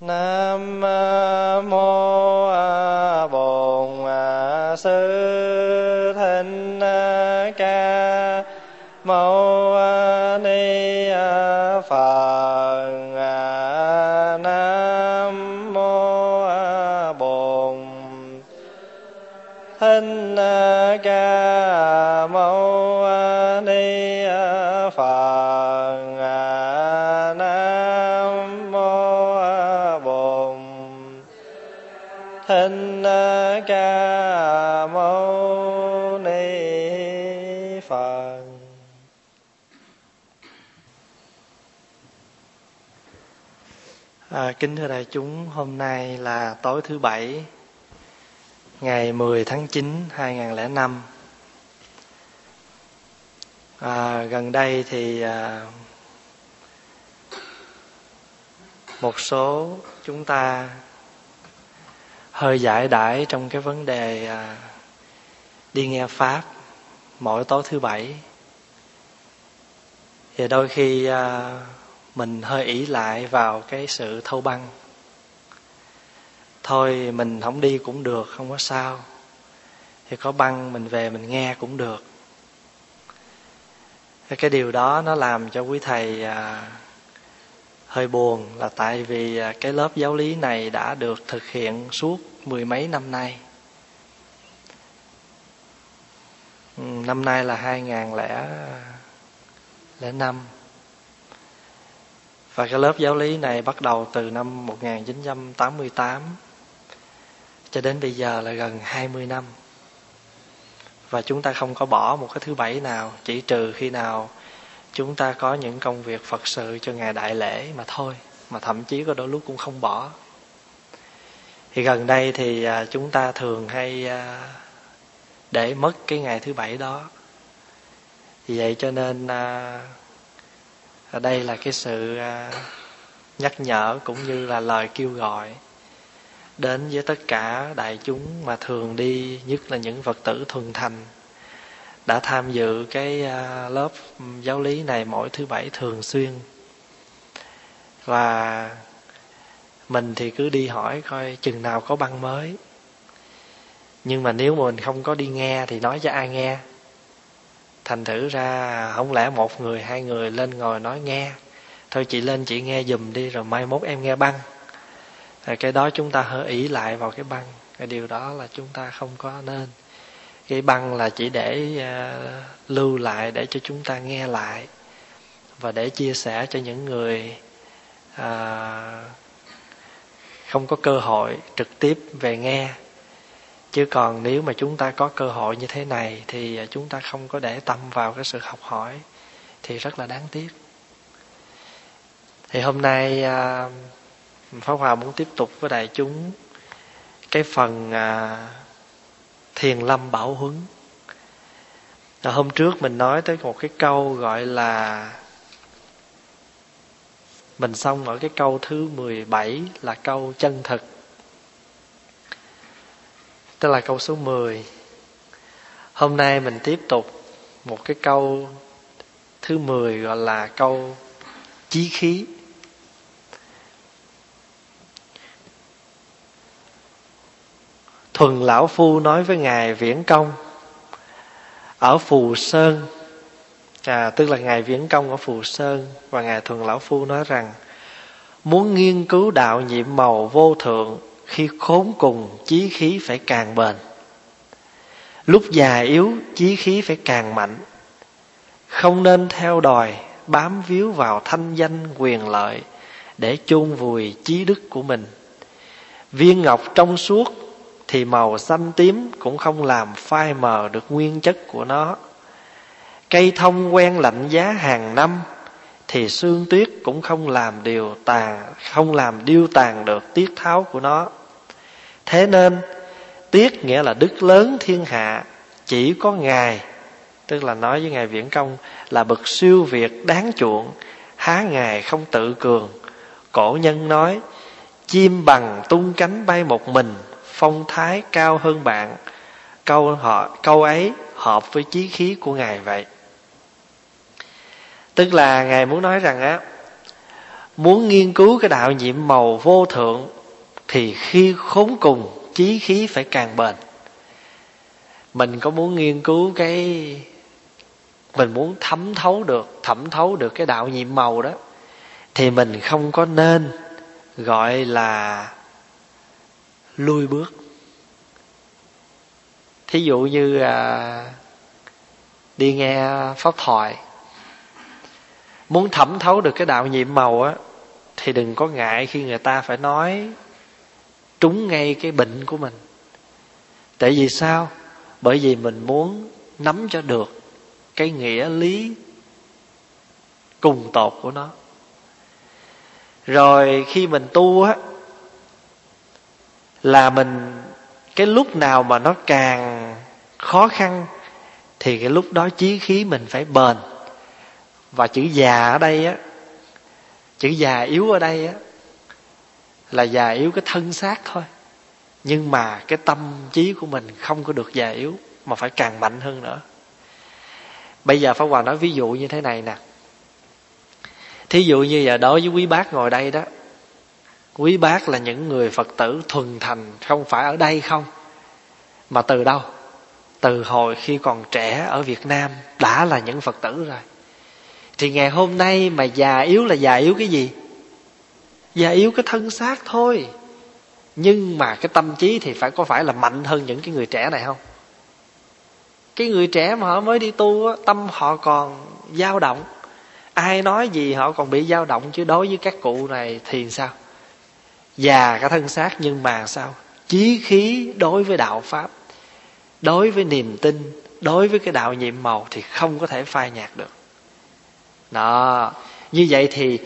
nam mô bổn sư kính thưa đại chúng, hôm nay là tối thứ bảy, ngày 10 tháng 9, 2005. À, gần đây thì à, một số chúng ta hơi giải đãi trong cái vấn đề à, đi nghe pháp mỗi tối thứ bảy thì đôi khi à, mình hơi ỷ lại vào cái sự thâu băng. Thôi mình không đi cũng được không có sao. Thì có băng mình về mình nghe cũng được. Cái điều đó nó làm cho quý thầy à, hơi buồn là tại vì à, cái lớp giáo lý này đã được thực hiện suốt mười mấy năm nay. Năm nay là hai nghìn lẻ lẻ năm và cái lớp giáo lý này bắt đầu từ năm 1988 cho đến bây giờ là gần 20 năm. Và chúng ta không có bỏ một cái thứ bảy nào, chỉ trừ khi nào chúng ta có những công việc Phật sự cho ngày đại lễ mà thôi, mà thậm chí có đôi lúc cũng không bỏ. Thì gần đây thì à, chúng ta thường hay à, để mất cái ngày thứ bảy đó. Vì vậy cho nên à, và đây là cái sự à, nhắc nhở cũng như là lời kêu gọi đến với tất cả đại chúng mà thường đi, nhất là những phật tử thuần thành, đã tham dự cái à, lớp giáo lý này mỗi thứ bảy thường xuyên. Và mình thì cứ đi hỏi coi chừng nào có băng mới. Nhưng mà nếu mà mình không có đi nghe thì nói cho ai nghe thành thử ra không lẽ một người hai người lên ngồi nói nghe? Thôi chị lên chị nghe giùm đi rồi mai mốt em nghe băng. Rồi cái đó chúng ta hơi ý lại vào cái băng. Cái điều đó là chúng ta không có nên. Cái băng là chỉ để uh, lưu lại để cho chúng ta nghe lại và để chia sẻ cho những người uh, không có cơ hội trực tiếp về nghe chứ còn nếu mà chúng ta có cơ hội như thế này thì à, chúng ta không có để tâm vào cái sự học hỏi thì rất là đáng tiếc. Thì hôm nay à, pháp hòa muốn tiếp tục với đại chúng cái phần à, thiền lâm bảo huấn. Rồi hôm trước mình nói tới một cái câu gọi là mình xong ở cái câu thứ 17 là câu chân thực tức là câu số 10 hôm nay mình tiếp tục một cái câu thứ 10 gọi là câu chí khí. Thuần lão phu nói với ngài viễn công ở phù sơn à, tức là ngài viễn công ở phù sơn và ngài thuần lão phu nói rằng muốn nghiên cứu đạo nhiệm màu vô thượng khi khốn cùng chí khí phải càng bền. Lúc già yếu, chí khí phải càng mạnh. Không nên theo đòi, bám víu vào thanh danh quyền lợi để chôn vùi chí đức của mình. Viên ngọc trong suốt thì màu xanh tím cũng không làm phai mờ được nguyên chất của nó. Cây thông quen lạnh giá hàng năm thì xương tuyết cũng không làm điều tàn, không làm điêu tàn được tiết tháo của nó. Thế nên, tiết nghĩa là đức lớn thiên hạ, chỉ có ngài, tức là nói với ngài viễn công, là bậc siêu việt đáng chuộng, há ngài không tự cường. Cổ nhân nói, chim bằng tung cánh bay một mình, phong thái cao hơn bạn. Câu họ, câu ấy hợp với chí khí của ngài vậy tức là ngài muốn nói rằng á muốn nghiên cứu cái đạo nhiệm màu vô thượng thì khi khốn cùng chí khí phải càng bền. Mình có muốn nghiên cứu cái mình muốn thấm thấu được thẩm thấu được cái đạo nhiệm màu đó thì mình không có nên gọi là lui bước. Thí dụ như à, đi nghe pháp thoại muốn thẩm thấu được cái đạo nhiệm màu á, thì đừng có ngại khi người ta phải nói, trúng ngay cái bệnh của mình. Tại vì sao? Bởi vì mình muốn nắm cho được cái nghĩa lý cùng tột của nó. Rồi khi mình tu á, là mình, cái lúc nào mà nó càng khó khăn, thì cái lúc đó chí khí mình phải bền và chữ già ở đây á, chữ già yếu ở đây á, là già yếu cái thân xác thôi. Nhưng mà cái tâm trí của mình không có được già yếu, mà phải càng mạnh hơn nữa. Bây giờ pháp hòa nói ví dụ như thế này nè. Thí dụ như giờ đối với quý bác ngồi đây đó, quý bác là những người phật tử thuần thành, không phải ở đây không, mà từ đâu? Từ hồi khi còn trẻ ở việt nam đã là những phật tử rồi thì ngày hôm nay mà già yếu là già yếu cái gì? Già yếu cái thân xác thôi. Nhưng mà cái tâm trí thì phải, có phải là mạnh hơn những cái người trẻ này không? Cái người trẻ mà họ mới đi tu á, tâm họ còn dao động. Ai nói gì họ còn bị dao động, chứ đối với các cụ này thì sao? Già cả thân xác nhưng mà sao? Chí khí đối với đạo pháp, đối với niềm tin, đối với cái đạo nhiệm màu thì không có thể phai nhạt được đó. Như vậy thì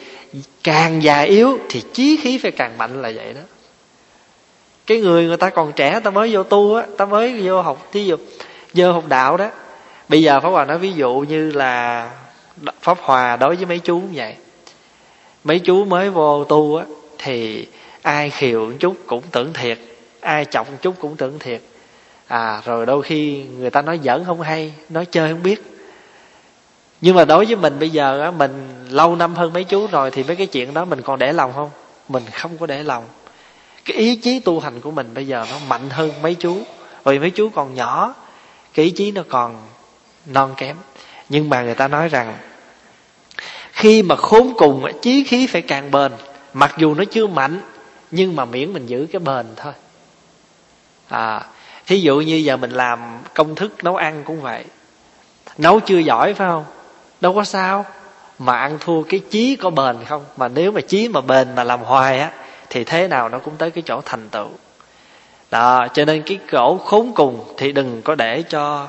càng già yếu thì chí khí phải càng mạnh là vậy đó. Cái người người ta còn trẻ, ta mới vô tu á, ta mới vô học, thí dụ, vô học đạo đó. Bây giờ pháp hòa nói ví dụ như là pháp hòa đối với mấy chú cũng vậy. Mấy chú mới vô tu á, thì ai khiều chút cũng tưởng thiệt, ai chọc chút cũng tưởng thiệt. À rồi đôi khi người ta nói giỡn không hay, nói chơi không biết nhưng mà đối với mình bây giờ á, mình lâu năm hơn mấy chú rồi thì mấy cái chuyện đó mình còn để lòng không? Mình không có để lòng. Cái ý chí tu hành của mình bây giờ nó mạnh hơn mấy chú. Vì mấy chú còn nhỏ, cái ý chí nó còn non kém. Nhưng mà người ta nói rằng, khi mà khốn cùng, chí khí phải càng bền. Mặc dù nó chưa mạnh, nhưng mà miễn mình giữ cái bền thôi. À thí dụ như giờ mình làm công thức nấu ăn cũng vậy. Nấu chưa giỏi phải không? Đâu có sao. Mà ăn thua cái chí có bền không? Mà nếu mà chí mà bền mà làm hoài á thì thế nào nó cũng tới cái chỗ thành tựu. Đó cho nên cái chỗ khốn cùng thì đừng có để cho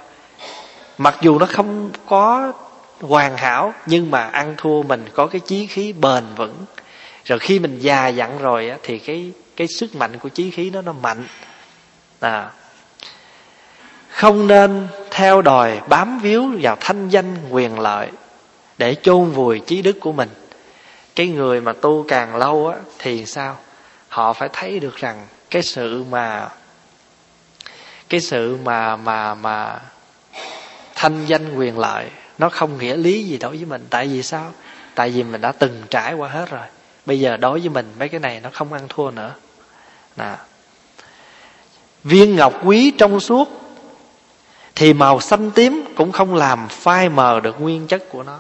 mặc dù nó không có hoàn hảo nhưng mà ăn thua mình có cái chí khí bền vững. Rồi khi mình già dặn rồi á, thì cái cái sức mạnh của chí khí nó nó mạnh. À không nên theo đòi bám víu vào thanh danh quyền lợi để chôn vùi trí đức của mình. Cái người mà tu càng lâu á, thì sao? Họ phải thấy được rằng cái sự mà, cái sự mà mà mà thanh danh quyền lợi nó không nghĩa lý gì đối với mình. Tại vì sao? Tại vì mình đã từng trải qua hết rồi. Bây giờ đối với mình mấy cái này nó không ăn thua nữa. Nè viên ngọc quý trong suốt thì màu xanh tím cũng không làm phai mờ được nguyên chất của nó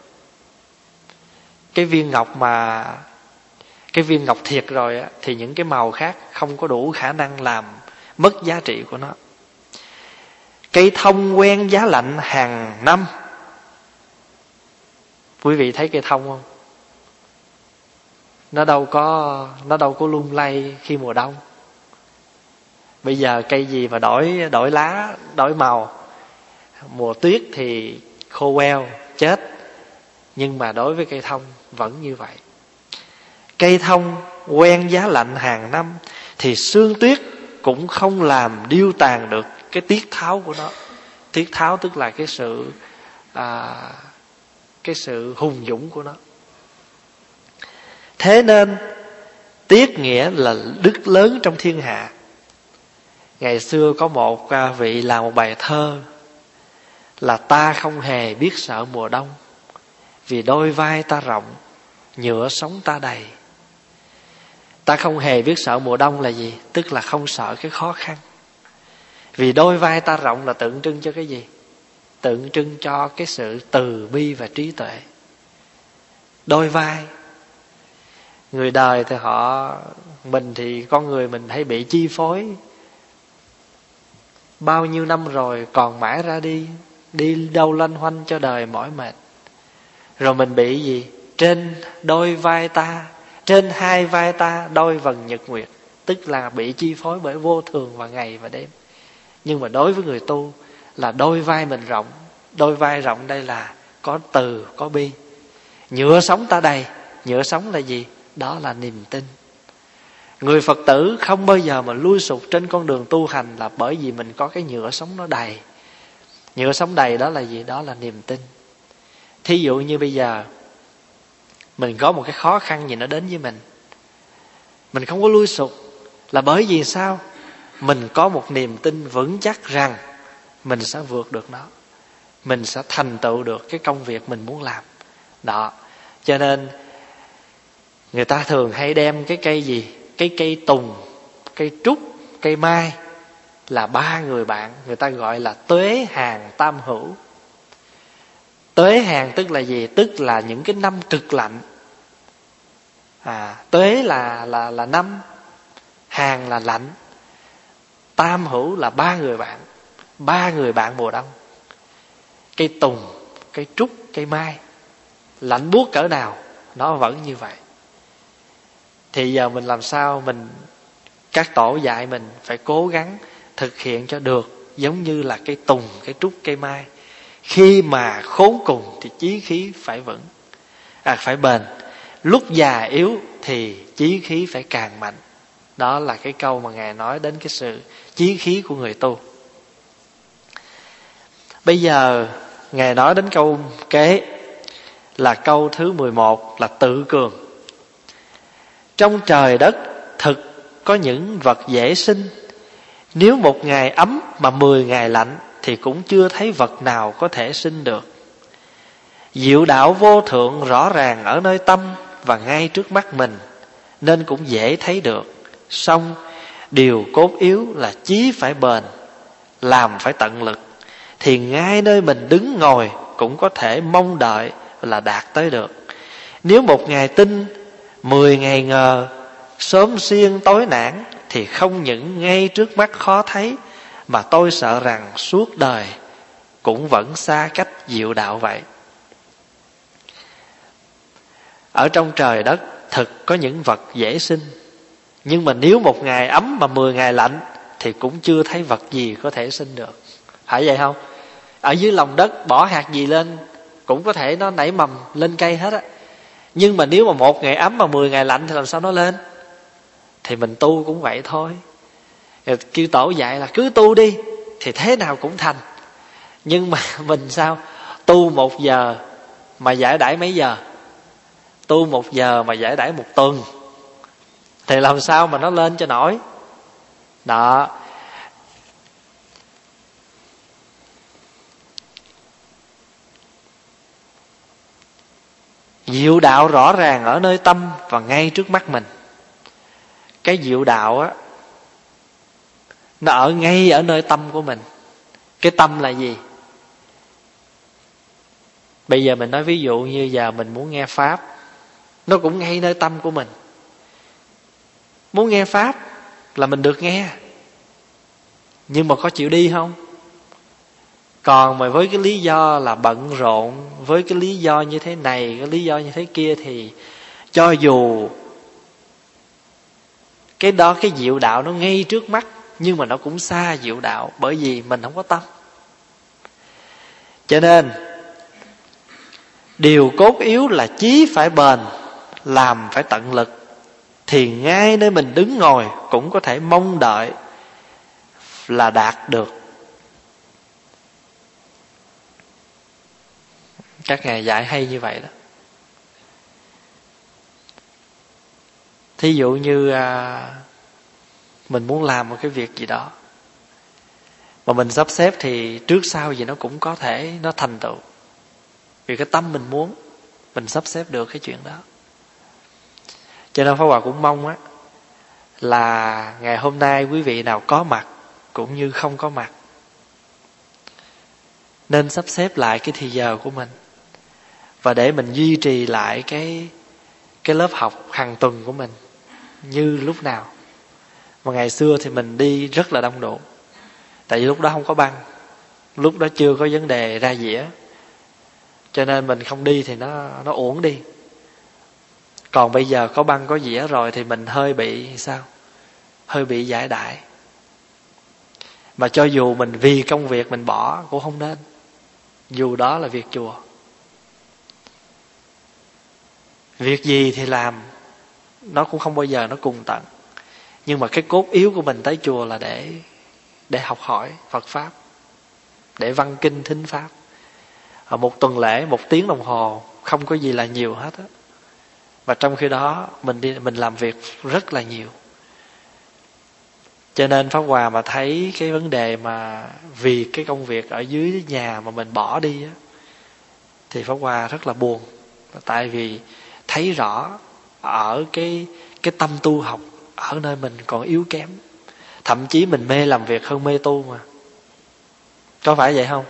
cái viên ngọc mà, cái viên ngọc thiệt rồi á, thì những cái màu khác không có đủ khả năng làm mất giá trị của nó. Cây thông quen giá lạnh hàng năm. Quý vị thấy cây thông không? Nó đâu có, nó đâu có lung lay khi mùa đông. Bây giờ cây gì mà đổi đổi lá, đổi màu? Mùa tuyết thì khô queo, chết. Nhưng mà đối với cây thông vẫn như vậy. Cây thông quen giá lạnh hàng năm thì sương tuyết cũng không làm điêu tàn được cái tiết tháo của nó. Tiết tháo tức là cái sự à, cái sự hùng dũng của nó. Thế nên tiết nghĩa là đức lớn trong thiên hạ. Ngày xưa có một vị làm một bài thơ là ta không hề biết sợ mùa đông vì đôi vai ta rộng, nhựa sống ta đầy. Ta không hề biết sợ mùa đông là gì, tức là không sợ cái khó khăn. Vì đôi vai ta rộng là tượng trưng cho cái gì? Tượng trưng cho cái sự từ bi và trí tuệ. Đôi vai, người đời thì họ, mình thì con người mình hay bị chi phối. Bao nhiêu năm rồi còn mãi ra đi đi đâu lanh hoanh cho đời mỏi mệt rồi mình bị gì? Trên đôi vai ta, trên hai vai ta đôi vần nhật nguyệt. Tức là bị chi phối bởi vô thường và ngày và đêm. Nhưng mà đối với người tu là đôi vai mình rộng. Đôi vai rộng đây là có từ, có bi. Nhựa sống ta đầy nhựa sống là gì? Đó là niềm tin. Người phật tử không bao giờ mà lui sụp trên con đường tu hành là bởi vì mình có cái nhựa sống nó đầy. Nhựa sống đầy đó là gì? Đó là niềm tin thí dụ như bây giờ, mình có một cái khó khăn gì nó đến với mình. Mình không có lui sụp là bởi vì sao? Mình có một niềm tin vững chắc rằng mình sẽ vượt được nó. Mình sẽ thành tựu được cái công việc mình muốn làm. Đó. Cho nên, người ta thường hay đem cái cây gì? Cái cây tùng, cây trúc, cây mai là ba người bạn, người ta gọi là tuế hàng tam hữu tuế hàng tức là gì? Tức là những cái năm cực lạnh. À tuế là là là năm, hàng là lạnh, tam hữu là ba người bạn, ba người bạn mùa đông cây tùng cây trúc cây mai, lạnh buốt cỡ nào, nó vẫn như vậy. Thì giờ mình làm sao mình, các tổ dạy mình phải cố gắng thực hiện cho được, giống như là cây tùng cây trúc cây mai khi mà khốn cùng thì chí khí phải vững. À phải bền. Lúc già yếu thì chí khí phải càng mạnh. Đó là cái câu mà ngài nói đến cái sự chí khí của người tu. Bây giờ ngài nói đến câu kế là câu thứ 11 là tự cường. Trong trời đất thực có những vật dễ sinh. Nếu một ngày ấm mà mười ngày lạnh thì cũng chưa thấy vật nào có thể sinh được. Diệu đạo vô thượng rõ ràng ở nơi tâm và ngay trước mắt mình, nên cũng dễ thấy được. Song, điều cốt yếu là chí phải bền, làm phải tận lực, thì ngay nơi mình đứng ngồi cũng có thể mong đợi là đạt tới được. Nếu một ngày tin, mười ngày ngờ, sớm xiên tối nản thì không những ngay trước mắt khó thấy mà tôi sợ rằng suốt đời cũng vẫn xa cách diệu đạo vậy. Ở trong trời đất thực có những vật dễ sinh, nhưng mà nếu một ngày ấm mà mười ngày lạnh thì cũng chưa thấy vật gì có thể sinh được. Phải vậy không? Ở dưới lòng đất bỏ hạt gì lên cũng có thể nó nảy mầm lên cây hết á. Nhưng mà nếu mà một ngày ấm mà mười ngày lạnh thì làm sao nó lên? Thì mình tu cũng vậy thôi kêu tổ dạy là cứ tu đi, thì thế nào cũng thành. Nhưng mà mình sao? Tu một giờ mà giải đãi mấy giờ? Tu một giờ mà giải đãi một tuần. Thì làm sao mà nó lên cho nổi? Đó. Diệu đạo rõ ràng ở nơi tâm và ngay trước mắt mình. Cái diệu đạo á nó ở ngay ở nơi tâm của mình. Cái tâm là gì? Bây giờ mình nói ví dụ như giờ mình muốn nghe pháp, nó cũng ngay nơi tâm của mình. Muốn nghe pháp là mình được nghe. Nhưng mà có chịu đi không? Còn mà với cái lý do là bận rộn, với cái lý do như thế này, cái lý do như thế kia thì cho dù cái đó, cái diệu đạo nó ngay trước mắt nhưng mà nó cũng xa diệu đạo bởi vì mình không có tâm. Cho nên điều cốt yếu là chí phải bền làm phải tận lực thì ngay nơi mình đứng ngồi cũng có thể mong đợi là đạt được. Các ngài dạy hay như vậy đó. Thí dụ như à, mình muốn làm một cái việc gì đó. Mà mình sắp xếp thì trước sau gì nó cũng có thể, nó thành tựu. Vì cái tâm mình muốn, mình sắp xếp được cái chuyện đó. Cho nên Pháp Hòa cũng mong á, là ngày hôm nay quý vị nào có mặt cũng như không có mặt, nên sắp xếp lại cái thì giờ của mình. Và để mình duy trì lại cái cái lớp học hàng tuần của mình như lúc nào mà ngày xưa thì mình đi rất là đông đủ tại vì lúc đó không có băng. Lúc đó chưa có vấn đề ra dĩa. Cho nên mình không đi thì nó nó uổng đi. Còn bây giờ có băng, có dĩa rồi thì mình hơi bị sao? Hơi bị giải đại. Mà cho dù mình vì công việc mình bỏ cũng không nên. Dù đó là việc chùa. Việc gì thì làm, nó cũng không bao giờ nó cùng tận nhưng mà cái cốt yếu của mình tới chùa là để để học hỏi phật pháp, để văn kinh thính pháp. Ở một tuần lễ, một tiếng đồng hồ, không có gì là nhiều hết á. Và trong khi đó, mình đi, mình làm việc rất là nhiều. Cho nên pháp hòa mà thấy cái vấn đề mà vì cái công việc ở dưới nhà mà mình bỏ đi á, thì pháp hòa rất là buồn. Tại vì thấy rõ ở cái cái tâm tu học ở nơi mình còn yếu kém. Thậm chí mình mê làm việc hơn mê tu mà. Có phải vậy không?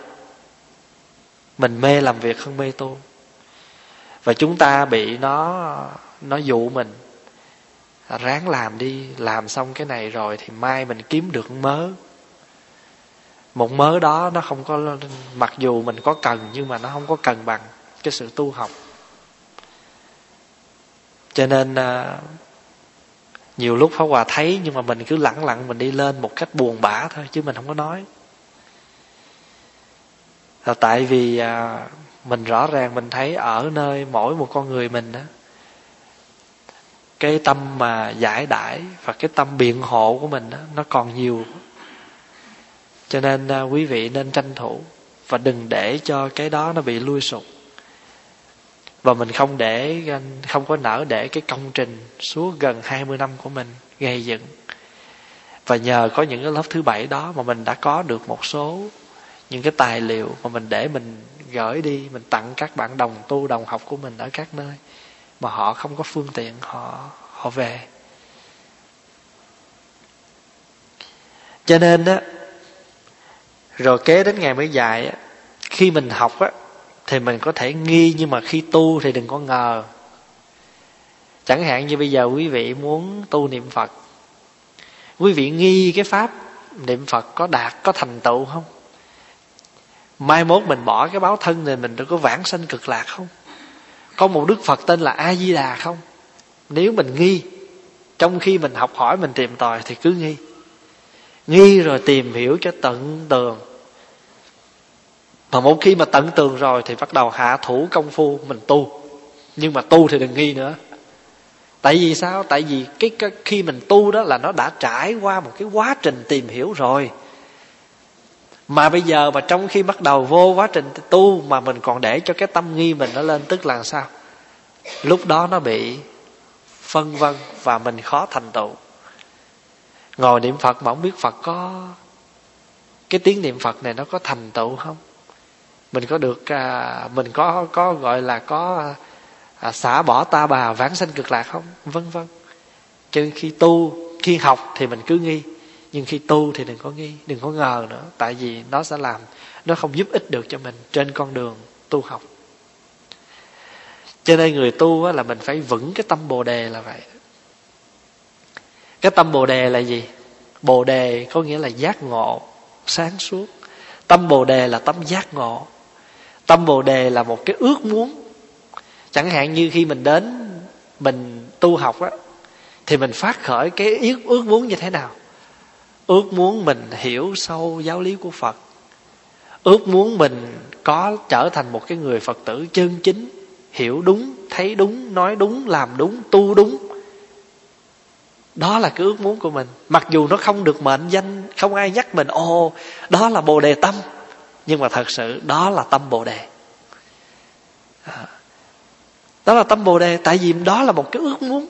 Mình mê làm việc hơn mê tu. Và chúng ta bị nó nó dụ mình. Ráng làm đi, làm xong cái này rồi thì mai mình kiếm được mớ. Một mớ đó nó không có, mặc dù mình có cần nhưng mà nó không có cần bằng cái sự tu học. Cho nên à, nhiều lúc pháp hòa thấy nhưng mà mình cứ lẳng lặng mình đi lên một cách buồn bã thôi chứ mình không có nói là tại vì à, mình rõ ràng mình thấy ở nơi mỗi một con người mình đó cái tâm mà giải đãi và cái tâm biện hộ của mình đó, nó còn nhiều cho nên à, quý vị nên tranh thủ và đừng để cho cái đó nó bị lui sụp và mình không để, không có nở để cái công trình suốt gần 20 năm của mình gây dựng. Và nhờ có những cái lớp thứ bảy đó mà mình đã có được một số những cái tài liệu mà mình để mình gửi đi, mình tặng các bạn đồng tu, đồng học của mình ở các nơi mà họ không có phương tiện họ họ về. Cho nên đó rồi kế đến ngày mới dài khi mình học á thì mình có thể nghi nhưng mà khi tu thì đừng có ngờ. Chẳng hạn như bây giờ quý vị muốn tu niệm phật, quý vị nghi cái pháp niệm phật có đạt, có thành tựu không? Mai mốt mình bỏ cái báo thân này mình có vãng sanh cực lạc không? Có một đức phật tên là a di đà không? Nếu mình nghi, trong khi mình học hỏi, mình tìm tòi thì cứ nghi. Nghi rồi tìm hiểu cho tận tường mà một khi mà tận tường rồi thì bắt đầu hạ thủ công phu mình tu. Nhưng mà tu thì đừng nghi nữa. Tại vì sao? Tại vì cái, cái khi mình tu đó là nó đã trải qua một cái quá trình tìm hiểu rồi. Mà bây giờ mà trong khi bắt đầu vô quá trình tu mà mình còn để cho cái tâm nghi mình nó lên tức là sao? Lúc đó nó bị phân vân và mình khó thành tựu. Ngồi niệm phật mà không biết phật có cái tiếng niệm phật này nó có thành tựu không? Mình có được à, mình có có gọi là có à, xả bỏ ta bà vãng sanh cực lạc không? Vân vân cho nên khi tu khi học thì mình cứ nghi nhưng khi tu thì đừng có nghi đừng có ngờ nữa tại vì nó sẽ làm nó không giúp ích được cho mình trên con đường tu học. Cho nên người tu á, là mình phải vững cái tâm bồ đề là vậy. Cái tâm bồ đề là gì? Bồ đề có nghĩa là giác ngộ sáng suốt. Tâm bồ đề là tâm giác ngộ tâm bồ đề là một cái ước muốn. Chẳng hạn như khi mình đến, mình tu học á thì mình phát khởi cái ước ước muốn như thế nào? Ước muốn mình hiểu sâu giáo lý của phật. Ước muốn mình có trở thành một cái người phật tử chân chính, hiểu đúng, thấy đúng, nói đúng, làm đúng, tu đúng. Đó là cái ước muốn của mình. Mặc dù nó không được mệnh danh, không ai nhắc mình, ồ, đó là bồ đề tâm nhưng mà thật sự đó là tâm bồ đề. À. đó là tâm bồ đề, tại vì đó là một cái ước muốn.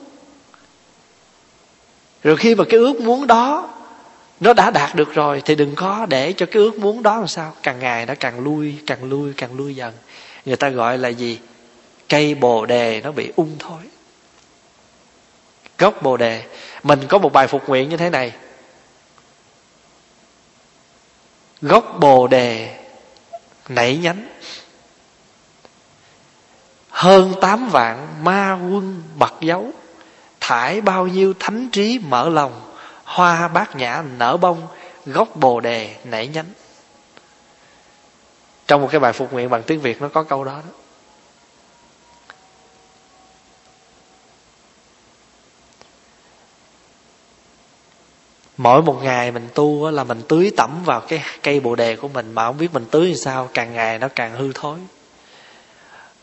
Rồi khi mà cái ước muốn đó, nó đã đạt được rồi, thì đừng có để cho cái ước muốn đó làm sao. Càng ngày nó càng lui càng lui càng lui dần. Người ta gọi là gì? Cây bồ đề nó bị ung thối. Gốc bồ đề. Mình có một bài phục nguyện như thế này. Gốc bồ đề nảy nhánh. Hơn tám vạn ma quân bật dấu thải bao nhiêu thánh trí mở lòng, hoa bát nhã nở bông, gốc bồ đề nảy nhánh. Trong một cái bài phục nguyện bằng tiếng việt nó có câu đó đó. Mỗi một ngày mình tu là mình tưới tẩm vào cái cây bồ đề của mình mà không biết mình tưới làm sao, càng ngày nó càng hư thối.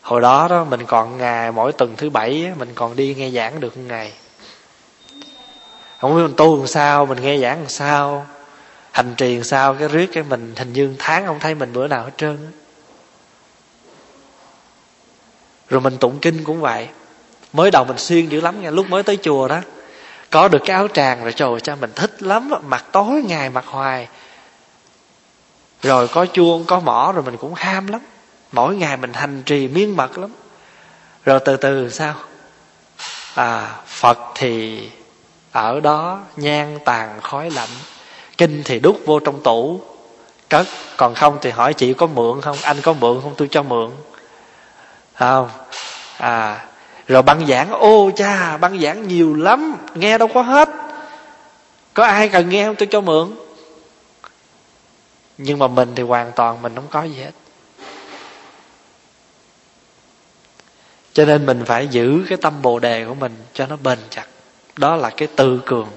Hồi đó đó, mình còn ngày, mỗi tuần thứ bảy mình còn đi nghe giảng được một ngày. Không biết mình tu làm sao, mình nghe giảng làm sao, hành trì làm sao, cái riết cái mình, hình như tháng không thấy mình bữa nào hết trơn rồi mình tụng kinh cũng vậy. Mới đầu mình xuyên dữ lắm nha, lúc mới tới chùa đó có được cái áo tràng rồi, trời cha, mình thích lắm mặc tối, ngày mặc hoài. Rồi có chuông, có mỏ rồi mình cũng ham lắm. Mỗi ngày mình hành trì miên mật lắm. Rồi từ từ sao? À phật thì ở đó nhang tàn khói lạnh, kinh thì đút vô trong tủ. Cất, còn không thì hỏi chị có mượn không? Anh có mượn không? Tôi cho mượn. Không? À rồi băng giảng, ô cha, băng giảng nhiều lắm nghe đâu có hết. Có ai cần nghe không? Tôi cho mượn. Nhưng mà mình thì hoàn toàn mình không có gì hết. Cho nên mình phải giữ cái tâm bồ đề của mình cho nó bền chặt. Đó là cái tư cường.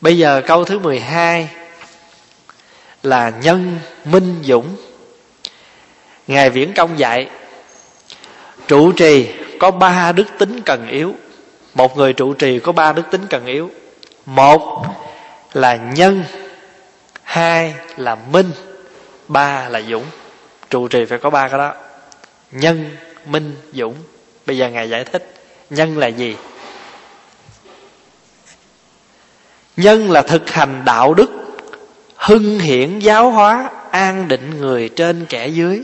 Bây giờ câu thứ 12 là nhân minh dũng. Ngài viễn công dạy, trụ trì có ba đức tính cần yếu. Một người trụ trì có ba đức tính cần yếu. Một là nhân, hai là minh, ba là dũng. Trụ trì phải có ba cái đó. Nhân, minh, dũng. Bây giờ ngài giải thích, nhân là gì? Nhân là thực hành đạo đức, hưng hiển giáo hóa, an định người trên kẻ dưới,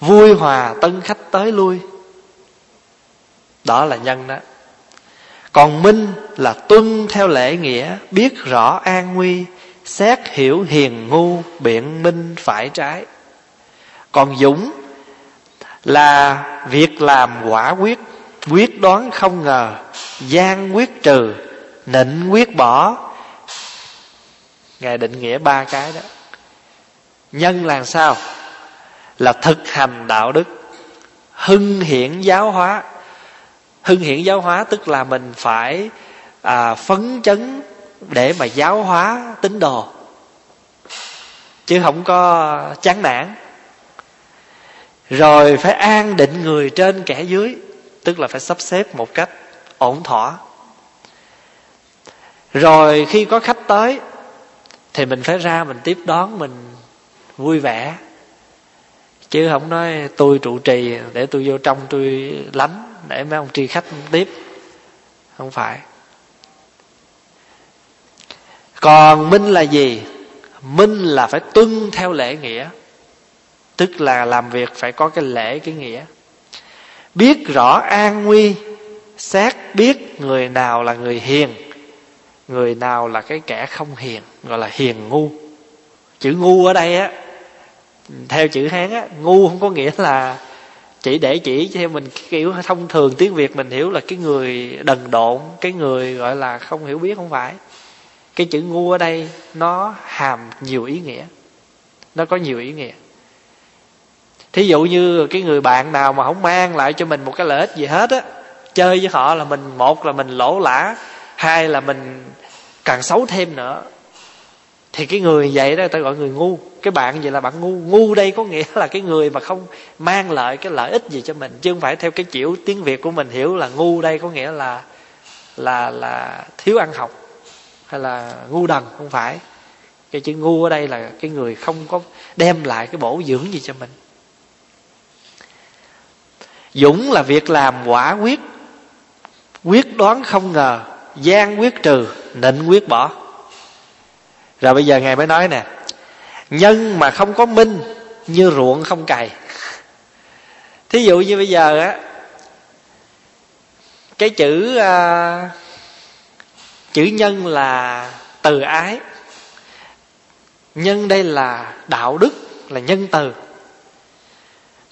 vui hòa tân khách tới lui đó là nhân đó. Còn minh là tuân theo lễ nghĩa, biết rõ an nguy, xét hiểu hiền ngu, biện minh phải trái. Còn dũng là việc làm quả quyết quyết đoán không ngờ, gian quyết trừ, nịnh quyết bỏ. Ngài định nghĩa ba cái đó. Nhân là sao? Là thực hành đạo đức, hưng hiển giáo hóa hưng hiển giáo hóa tức là mình phải à, phấn chấn để mà giáo hóa tín đồ. Chứ không có chán nản. Rồi phải an định người trên kẻ dưới tức là phải sắp xếp một cách ổn thỏa. Rồi khi có khách tới thì mình phải ra mình tiếp đón mình vui vẻ. Chứ không nói tôi trụ trì để tôi vô trong tôi lánh để mấy ông tri khách tiếp. Không phải. Còn minh là gì? Minh là phải tuân theo lễ nghĩa. Tức là làm việc phải có cái lễ, cái nghĩa. Biết rõ an nguy, xét biết người nào là người hiền, người nào là cái kẻ không hiền, gọi là hiền ngu. Chữ ngu ở đây á, theo chữ hán á, ngu không có nghĩa là chỉ để chỉ theo mình, kiểu, thông thường tiếng việt mình hiểu là cái người đần độn, cái người, gọi là, không hiểu biết, không phải. Cái chữ ngu ở đây, nó hàm nhiều ý nghĩa. Nó có nhiều ý nghĩa. Thí dụ như cái người bạn nào mà không mang lại cho mình một cái lợi ích gì hết á, chơi với họ là mình, một là mình lỗ lã, hai là mình càng xấu thêm nữa thì cái người vậy đó ta gọi người ngu. Cái bạn vậy là bạn ngu. Ngu đây có nghĩa là cái người mà không mang lại cái lợi ích gì cho mình, chứ không phải theo cái kiểu tiếng việt của mình hiểu là ngu đây có nghĩa là là là thiếu ăn học, hay là ngu đần, không phải. Cái chữ ngu ở đây là cái người không có đem lại cái bổ dưỡng gì cho mình. Dũng là việc làm quả quyết quyết đoán không ngờ, gian quyết trừ, nịnh quyết bỏ rồi bây giờ ngài mới nói nè nhân mà không có minh như ruộng không cày. Thí dụ như bây giờ á cái chữ uh, chữ nhân là từ ái. Nhân đây là đạo đức là nhân từ.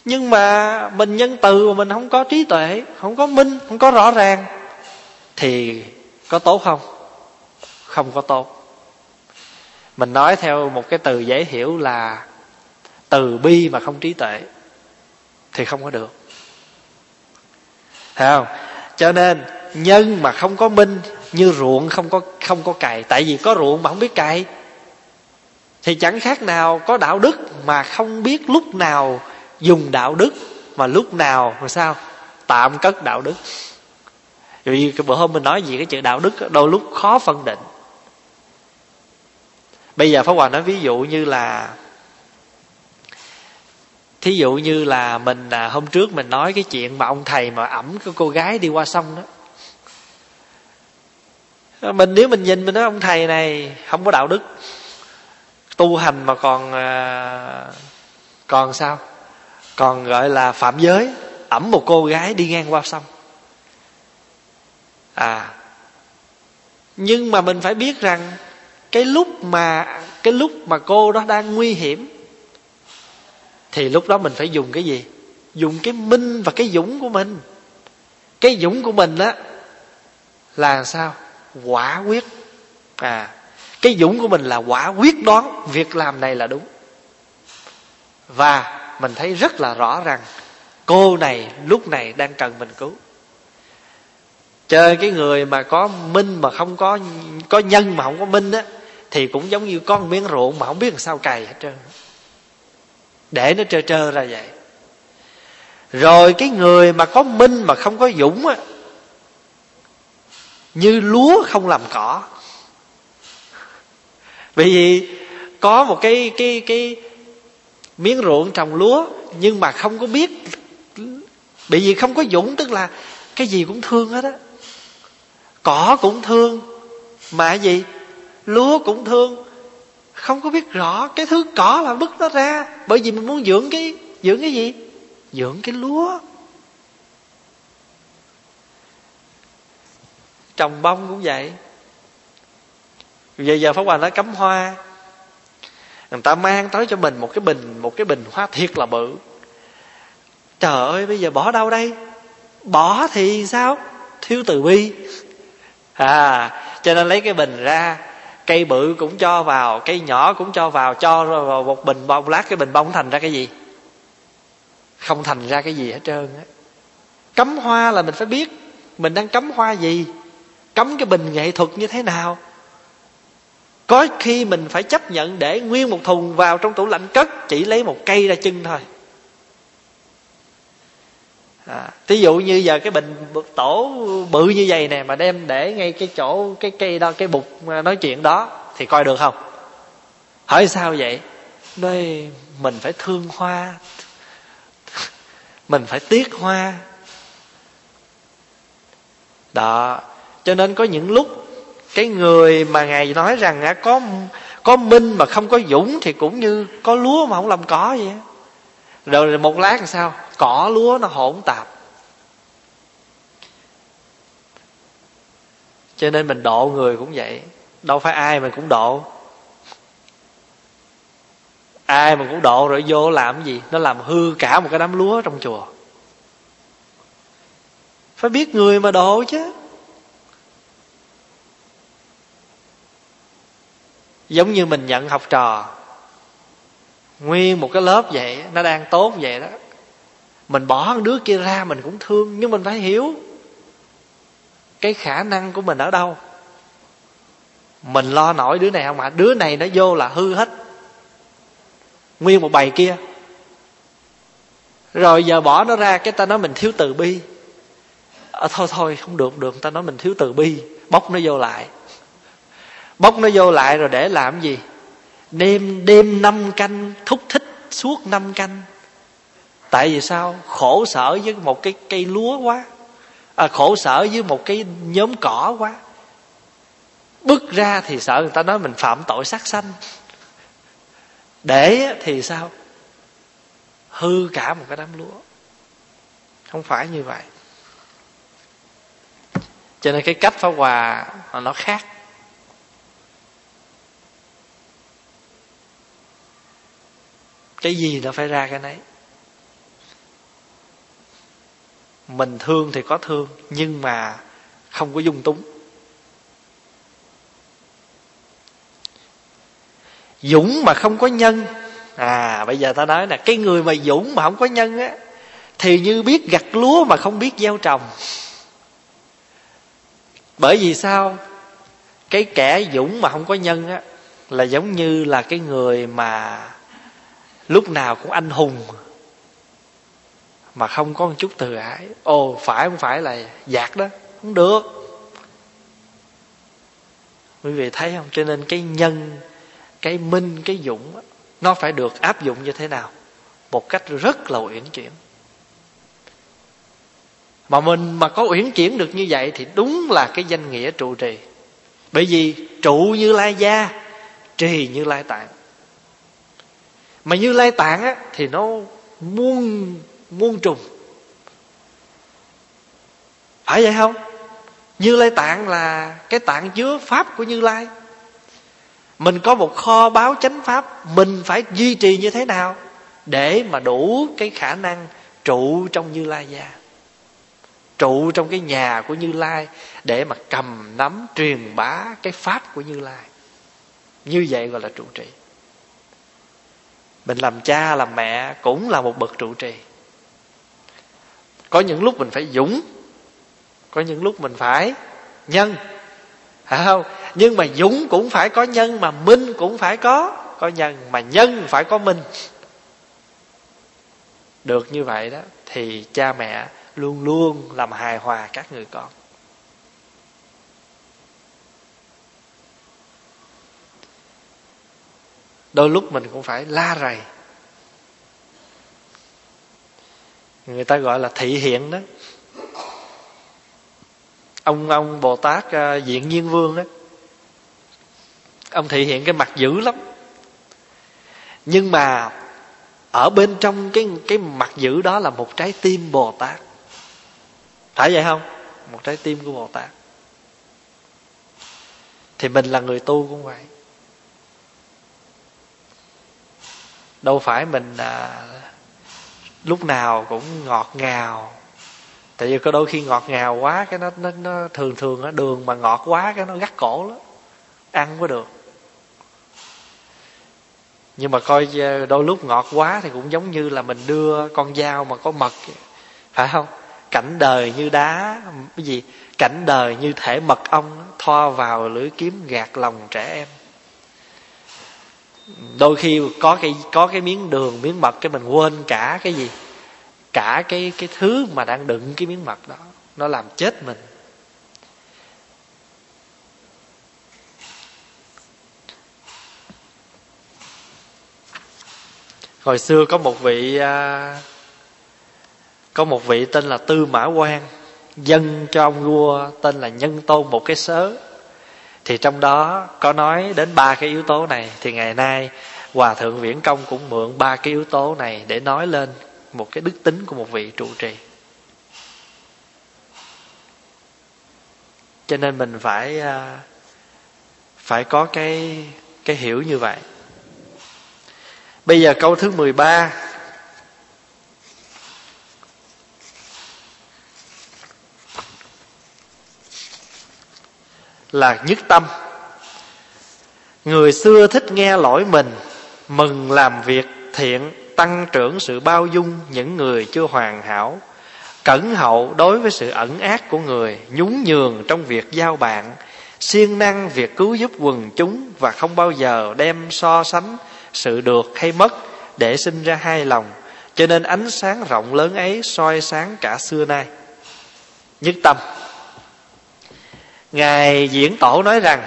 Nhưng mà mình nhân từ mà mình không có trí tuệ không có minh không có rõ ràng thì có tốt không? Không có tốt mình nói theo một cái từ dễ hiểu là từ bi mà không trí tuệ thì không có được. Thấy không? Cho nên, nhân mà không có minh, như ruộng không có không có cày. Tại vì có ruộng mà không biết cày. Thì chẳng khác nào có đạo đức mà không biết lúc nào dùng đạo đức mà lúc nào mà sao? Tạm cất đạo đức. Vì cái bữa hôm mình nói gì cái chữ đạo đức đôi lúc khó phân định bây giờ pháp hòa nói ví dụ như là, thí dụ như là mình à, hôm trước mình nói cái chuyện mà ông thầy mà ẩm cái cô gái đi qua sông đó. Mình, nếu mình nhìn mình nói ông thầy này không có đạo đức, tu hành mà còn à, còn sao? Còn gọi là phạm giới, ẩm một cô gái đi ngang qua sông. À nhưng mà mình phải biết rằng cái lúc mà, cái lúc mà cô đó đang nguy hiểm, thì lúc đó mình phải dùng cái gì? Dùng cái minh và cái dũng của mình. Cái dũng của mình á, là sao? Quả quyết. À cái dũng của mình là quả quyết đoán việc làm này là đúng. Và mình thấy rất là rõ rằng cô này lúc này đang cần mình cứu. Chơi cái người mà có minh mà không có có nhân mà không có minh á thì cũng giống như con miếng ruộng mà không biết làm sao cày hết trơn. Để nó trơ trơ ra vậy. Rồi cái người mà có minh mà không có dũng á, như lúa không làm cỏ. Bởi vì có một cái cái cái miếng ruộng trồng lúa nhưng mà không có biết, bởi vì không có dũng, tức là cái gì cũng thương hết á. Cỏ cũng thương, mà gì? Lúa cũng thương. Không có biết rõ cái thứ cỏ là bứt nó ra. Bởi vì mình muốn dưỡng cái dưỡng cái gì? Dưỡng cái lúa. Trồng bông cũng vậy. Giờ giờ pháp hoàng nói cắm hoa. Người ta mang tới cho mình một cái bình, một cái bình hoa thiệt là bự. Trời ơi, bây giờ bỏ đâu đây? Bỏ thì sao? Thiếu từ bi. À cho nên lấy cái bình ra cây bự cũng cho vào, cây nhỏ cũng cho vào cho vào một bình bông, lát cái bình bông thành ra cái gì? Không thành ra cái gì hết trơn á. Cấm hoa là mình phải biết mình đang cấm hoa gì cấm cái bình nghệ thuật như thế nào. Có khi mình phải chấp nhận để nguyên một thùng vào trong tủ lạnh cất, chỉ lấy một cây ra chân thôi à, thí dụ như giờ cái bình tổ bự như vậy nè mà đem để ngay cái chỗ cái cây đó cái bục nói chuyện đó thì coi được không? Hỏi sao vậy? Nói mình phải thương hoa. Mình phải tiếc hoa. Đó cho nên có những lúc cái người mà ngài nói rằng có có minh mà không có dũng thì cũng như có lúa mà không làm cỏ vậy rồi một lát làm sao? Cỏ lúa nó hỗn tạp. Cho nên mình độ người cũng vậy. Đâu phải ai mình cũng độ. Ai mà cũng độ rồi vô làm cái gì? Nó làm hư cả một cái đám lúa trong chùa. Phải biết người mà độ chứ. Giống như mình nhận học trò. Nguyên một cái lớp vậy, nó đang tốt vậy đó mình bỏ đứa kia ra mình cũng thương nhưng mình phải hiểu cái khả năng của mình ở đâu. Mình lo nổi đứa này không ạ? Đứa này nó vô là hư hết. Nguyên một bầy kia. Rồi giờ bỏ nó ra cái ta nói mình thiếu từ bi. À, thôi thôi không được được. Ta nói mình thiếu từ bi. Bóc nó vô lại. Bóc nó vô lại rồi để làm gì? Đêm đêm năm canh thúc thích suốt năm canh tại vì sao? Khổ sở với một cái cây lúa quá. À, khổ sở với một cái nhóm cỏ quá. Bước ra thì sợ người ta nói mình phạm tội sát sanh. Để thì sao? Hư cả một cái đám lúa. Không phải như vậy. Cho nên cái cách phá hòa nó khác. Cái gì nó phải ra cái nấy. Mình thương thì có thương, nhưng mà không có dung túng. Dũng mà không có nhân à bây giờ ta nói là cái người mà dũng mà không có nhân á, thì như biết gặt lúa mà không biết gieo trồng. Bởi vì sao? Cái kẻ dũng mà không có nhân á, là giống như là cái người mà lúc nào cũng anh hùng mà không có một chút từ ái. Ồ, phải không phải là giạt đó? Không được. Quý vị thấy không? Cho nên cái nhân, cái minh, cái dũng nó phải được áp dụng như thế nào? Một cách rất là uyển chuyển. Mà mình mà có uyển chuyển được như vậy thì đúng là cái danh nghĩa trụ trì. Bởi vì trụ như lai gia, trì như lai tạng. Mà như lai tạng á, thì nó muôn muôn trùng. Phải vậy không? Như lai tạng là cái tạng chứa pháp của như lai. Mình có một kho báo chánh pháp, mình phải duy trì như thế nào để mà đủ cái khả năng trụ trong như lai gia? Trụ trong cái nhà của như lai để mà cầm nắm, truyền bá cái pháp của như lai. Như vậy gọi là trụ trì. Mình làm cha, làm mẹ cũng là một bậc trụ trì có những lúc mình phải dũng, có những lúc mình phải nhân, phải không? Nhưng mà dũng cũng phải có nhân, mà minh cũng phải có có nhân, mà nhân phải có minh. Được như vậy đó, thì cha mẹ luôn luôn làm hài hòa các người con. Đôi lúc mình cũng phải la rầy người ta gọi là thị hiện đó. Ông ông bồ tát uh, à, diện nhiên vương đó. Ông thị hiện cái mặt dữ lắm. Nhưng mà ở bên trong cái cái mặt dữ đó là một trái tim bồ tát phải vậy không? Một trái tim của bồ tát thì mình là người tu cũng vậy. Đâu phải mình à, lúc nào cũng ngọt ngào. Tại vì có đôi khi ngọt ngào quá cái nó nó, nó thường thường á đường mà ngọt quá cái nó gắt cổ lắm. Ăn có được. Nhưng mà coi ờ, đôi lúc ngọt quá thì cũng giống như là mình đưa con dao mà có mật. Phải không? Cảnh đời như đá cái gì? Cảnh đời như thể mật ong thoa vào lưỡi kiếm gạt lòng trẻ em đôi khi có cái có cái miếng đường, miếng mật cái mình quên cả cái gì, cả cái cái thứ mà đang đựng cái miếng mật đó, nó làm chết mình. Hồi xưa có một vị à, có một vị tên là tư mã quan dân cho ông vua tên là nhân tôn một cái sớ thì trong đó có nói đến ba cái yếu tố này. Thì ngày nay, hòa thượng viễn công cũng mượn ba cái yếu tố này để nói lên một cái đức tính của một vị trụ trì. Cho nên mình phải à, phải có cái cái hiểu như vậy. Bây giờ câu thứ 13 là nhất tâm. Người xưa thích nghe lỗi mình, mừng làm việc thiện, tăng trưởng sự bao dung những người chưa hoàn hảo, cẩn hậu đối với sự ẩn ác của người, nhún nhường trong việc giao bạn, siêng năng việc cứu giúp quần chúng và không bao giờ đem so sánh sự được hay mất để sinh ra hai lòng. Cho nên ánh sáng rộng lớn ấy soi sáng cả xưa nay. Nhất tâm ngài diễn tổ nói rằng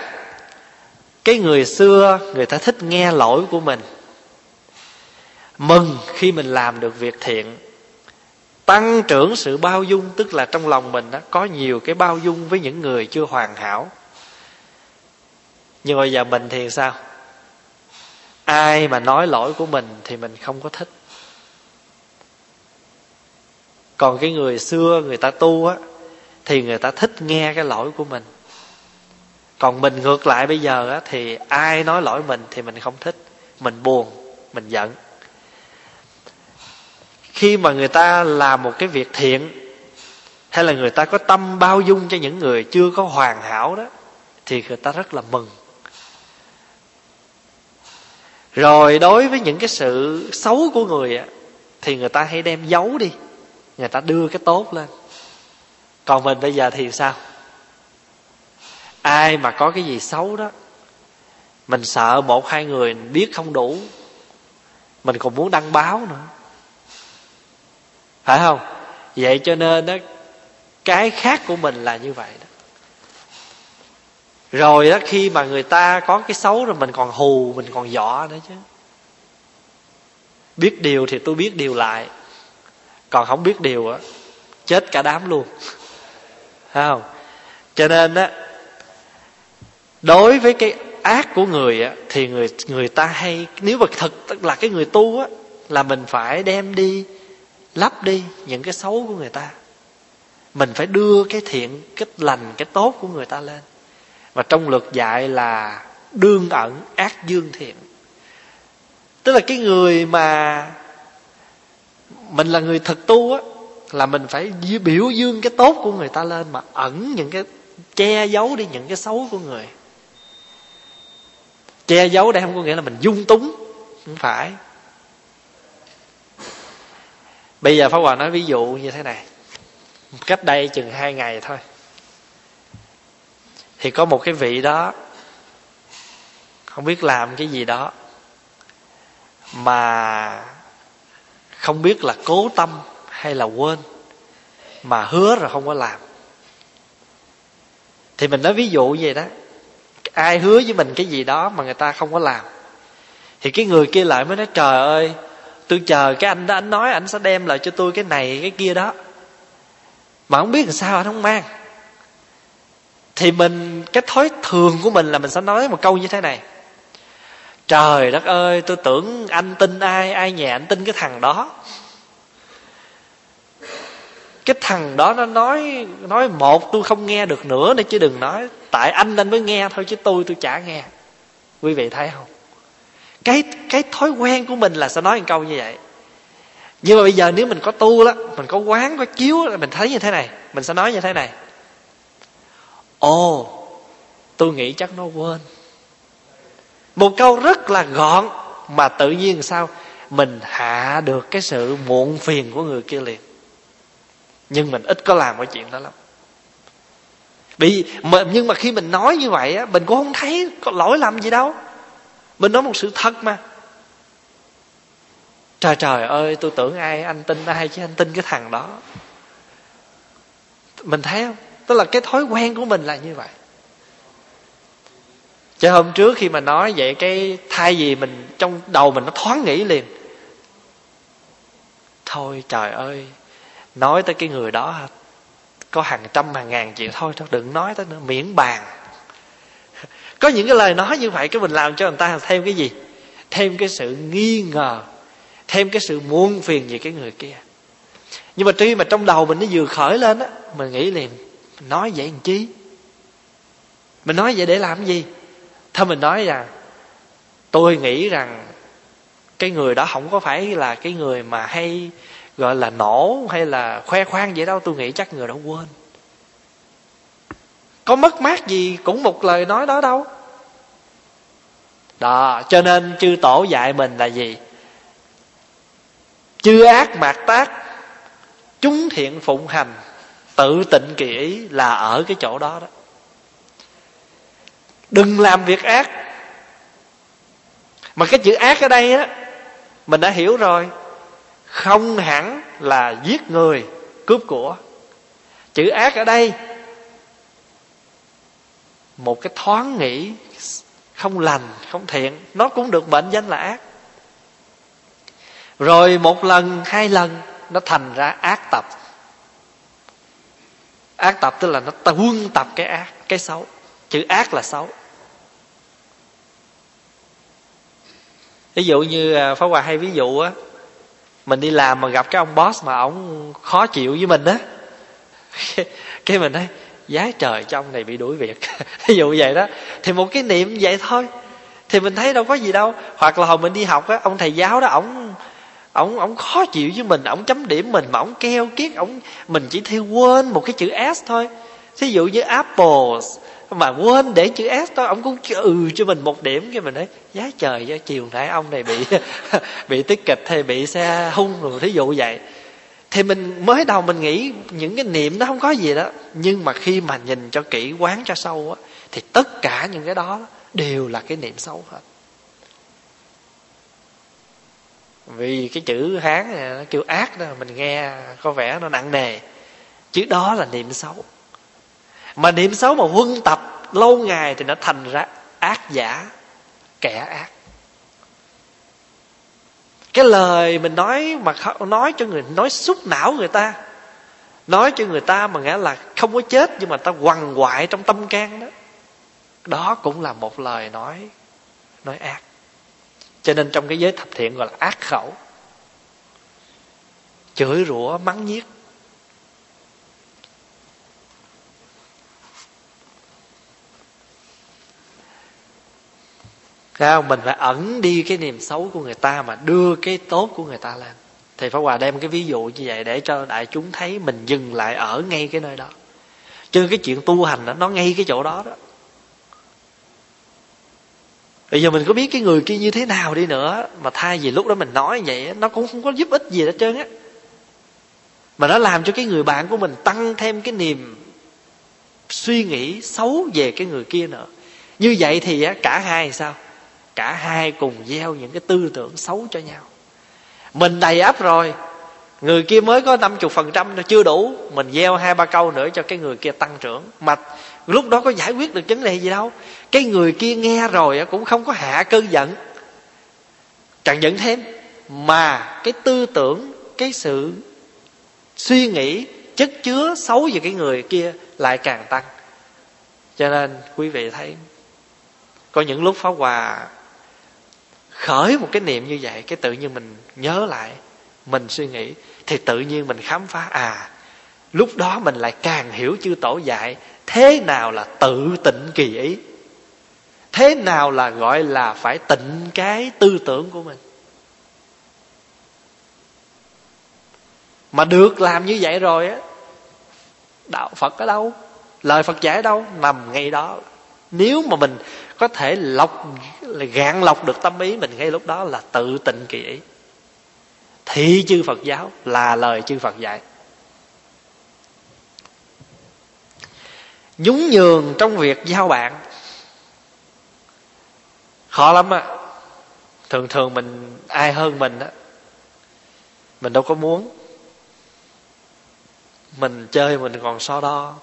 cái người xưa người ta thích nghe lỗi của mình. Mừng khi mình làm được việc thiện. Tăng trưởng sự bao dung tức là trong lòng mình đó, có nhiều cái bao dung với những người chưa hoàn hảo. Nhưng bây giờ mình thì sao? Ai mà nói lỗi của mình thì mình không có thích. Còn cái người xưa người ta tu á thì người ta thích nghe cái lỗi của mình còn mình ngược lại bây giờ á, thì ai nói lỗi mình thì mình không thích. Mình buồn mình giận. Khi mà người ta làm một cái việc thiện hay là người ta có tâm bao dung cho những người chưa có hoàn hảo đó thì người ta rất là mừng. Rồi đối với những cái sự xấu của người á thì người ta hay đem giấu đi. Người ta đưa cái tốt lên. Còn mình bây giờ thì sao? Ai mà có cái gì xấu đó, mình sợ một hai người biết không đủ, mình còn muốn đăng báo nữa. Phải không? Vậy cho nên đó, cái khác của mình là như vậy đó. Rồi đó, khi mà người ta có cái xấu rồi mình còn hù, mình còn dọ nữa chứ. Biết điều thì tôi biết điều lại. Còn không biết điều á, chết cả đám luôn. Phải không? Cho nên á đối với cái ác của người á, thì người người ta hay, nếu mà thật là cái người tu á, là mình phải đem đi, lấp đi những cái xấu của người ta. Mình phải đưa cái thiện, cái lành, cái tốt của người ta lên. Và trong luật dạy là đương ẩn ác dương thiện. Tức là cái người mà mình là người thực tu á, là mình phải biểu dương cái tốt của người ta lên, mà ẩn những cái che giấu đi những cái xấu của người che giấu đây không có nghĩa là mình dung túng. Không phải. Bây giờ pháp hòa nói ví dụ như thế này. Cách đây chừng hai ngày thôi. Thì có một cái vị đó, không biết làm cái gì đó, mà không biết là cố tâm hay là quên, mà hứa rồi không có làm. Thì mình nói ví dụ như vậy đó ai hứa với mình cái gì đó mà người ta không có làm. Thì cái người kia lại mới nói, trời ơi, tôi chờ cái anh đó, anh nói anh sẽ đem lại cho tôi cái này, cái kia đó. Mà không biết làm sao, anh không mang. Thì mình, cái thói thường của mình là mình sẽ nói một câu như thế này. Trời đất ơi, tôi tưởng anh tin ai ai nhà anh tin cái thằng đó. Cái thằng đó nó nói nói một tôi không nghe được nữa nữa chứ đừng nói tại anh nên mới nghe thôi chứ tôi tôi chả nghe. Quý vị thấy không? Cái cái thói quen của mình là sẽ nói một câu như vậy. Nhưng mà bây giờ nếu mình có tu đó, mình có quán, có chiếu mình thấy như thế này, mình sẽ nói như thế này. Ồ, tôi nghĩ chắc nó quên. Một câu rất là gọn mà tự nhiên sao? Mình hạ được cái sự muộn phiền của người kia liền. Nhưng mình ít có làm cái chuyện đó lắm bị mà, nhưng mà khi mình nói như vậy á mình cũng không thấy có lỗi lầm gì đâu. Mình nói một sự thật mà. Trời trời ơi tôi tưởng ai anh tin ai chứ anh tin cái thằng đó. Mình thấy không? Tức là cái thói quen của mình là như vậy. Chứ hôm trước khi mà nói vậy cái thay vì mình trong đầu mình nó thoáng nghĩ liền. Thôi trời ơi nói tới cái người đó có hàng trăm, hàng ngàn chuyện thôi thôi đừng nói tới nữa, miễn bàn. Có những cái lời nói như vậy, cái mình làm cho người ta thêm cái gì? Thêm cái sự nghi ngờ, thêm cái sự muôn phiền về cái người kia. Nhưng mà tuy mà trong đầu mình nó vừa khởi lên á, mình nghĩ liền, mình nói vậy làm chi? Mình nói vậy để làm gì? Thôi mình nói rằng, tôi nghĩ rằng cái người đó không có phải là cái người mà hay gọi là nổ hay là khoe khoang vậy đâu tôi nghĩ chắc người đó quên. Có mất mát gì cũng một lời nói đó đâu. Đó, cho nên chư tổ dạy mình là gì? Chư ác mạt tác, chúng thiện phụng hành, tự tịnh kỳ ý là ở cái chỗ đó đó. Đừng làm việc ác. Mà cái chữ ác ở đây á, mình đã hiểu rồi không hẳn là giết người, cướp của. Chữ ác ở đây, một cái thoáng nghĩ không lành, không thiện, nó cũng được mệnh danh là ác. Rồi một lần, hai lần, nó thành ra ác tập. Ác tập tức là nó quân tập cái ác, cái xấu. Chữ ác là xấu. Ví dụ như à, phá hòa hay ví dụ á mình đi làm mà gặp cái ông boss mà ổng khó chịu với mình á. Cái mình nói, giá trời trong này bị đuổi việc. Ví dụ vậy đó. Thì một cái niệm vậy thôi. Thì mình thấy đâu có gì đâu. Hoặc là hồi mình đi học á, ông thầy giáo đó, ổng ổng ổng khó chịu với mình, ổng chấm điểm mình mà ổng keo kiết ổng, mình chỉ thi quên một cái chữ s thôi. Thí dụ như apples mà quên, để chữ s thôi. Ông cũng trừ cho mình một điểm. Cái mình nói, giá trời do chiều nãy ông này bị bị tiết kịch hay bị xe hung rồi, thí dụ vậy. Thì mình, mới đầu mình nghĩ những cái niệm nó không có gì đó. Nhưng mà khi mà nhìn cho kỹ, quán cho sâu á, thì tất cả những cái đó đều là cái niệm xấu hết. Vì cái chữ hán này, nó kêu ác đó, mình nghe có vẻ nó nặng nề. Chứ đó là niệm xấu mà niệm xấu mà huân tập lâu ngày thì nó thành ra ác giả, kẻ ác. Cái lời mình nói mà nói cho người, nói xúc não người ta, nói cho người ta mà nghĩa là không có chết nhưng mà ta quằn quại trong tâm can đó đó cũng là một lời nói nói ác. Cho nên trong cái giới thập thiện gọi là ác khẩu, chửi rủa, mắng nhiếc. Sao mình phải ẩn đi cái niềm xấu của người ta mà đưa cái tốt của người ta lên. Thì Pháp Hòa đem cái ví dụ như vậy để cho đại chúng thấy mình dừng lại ở ngay cái nơi đó. Chứ cái chuyện tu hành đó, nó ngay cái chỗ đó đó. Bây giờ mình có biết cái người kia như thế nào đi nữa mà thay vì lúc đó mình nói vậy nó cũng không có giúp ích gì hết trơn á. Mà nó làm cho cái người bạn của mình tăng thêm cái niềm suy nghĩ xấu về cái người kia nữa. Như vậy thì cả hai sao? Cả hai cùng gieo những cái tư tưởng xấu cho nhau. Mình đầy ắp rồi, người kia mới có năm chục phần trăm nó chưa đủ, mình gieo hai ba câu nữa cho cái người kia tăng trưởng. Mà lúc đó có giải quyết được vấn đề gì đâu. Cái người kia nghe rồi cũng không có hạ cơn giận. Càng giận thêm, mà cái tư tưởng, cái sự suy nghĩ, chất chứa xấu về cái người kia lại càng tăng. Cho nên quý vị thấy, có những lúc phá hòa khởi một cái niệm như vậy, cái tự nhiên mình nhớ lại, mình suy nghĩ, thì tự nhiên mình khám phá à lúc đó mình lại càng hiểu chư tổ dạy, thế nào là tự tịnh kỳ ý? Thế nào là gọi là phải tịnh cái tư tưởng của mình? Mà được làm như vậy rồi á, đạo phật ở đâu? Lời phật dạy đâu? Nằm ngay đó. Nếu mà mình có thể lọc, gạn lọc được tâm ý mình ngay lúc đó là tự tịnh kỳ ý. Thị chư phật giáo là lời chư phật dạy. Nhún nhường trong việc giao bạn. Khó lắm á. Thường thường mình, ai hơn mình á, mình đâu có muốn. Mình chơi mình còn so đo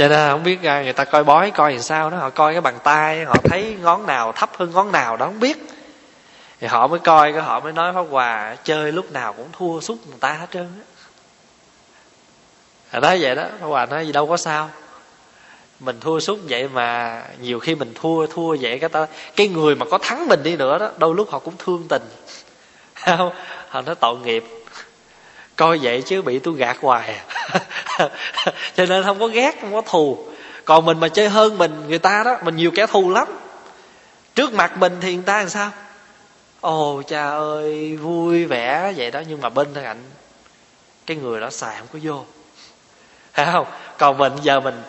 cho nên không biết à, người ta coi bói coi làm sao đó, họ coi cái bàn tay, họ thấy ngón nào thấp hơn ngón nào đó, không biết. Thì họ mới coi cái, họ mới nói pháp hòa, chơi lúc nào cũng thua suốt người ta hết trơn á. Nói vậy đó, pháp hòa nói gì đâu có sao. Mình thua suốt vậy mà nhiều khi mình thua thua vậy cái ta, cái người mà có thắng mình đi nữa đó, đôi lúc họ cũng thương tình. Không, họ nói tội nghiệp coi vậy chứ bị tôi gạt hoài à. cho nên không có ghét, không có thù. Còn mình mà chơi hơn mình, người ta đó, mình nhiều kẻ thù lắm. Trước mặt mình thì người ta làm sao? Ồ, cha ơi, vui vẻ vậy đó, nhưng mà bên cạnh cái người đó xài không có vô. Phải không? Còn mình, giờ mình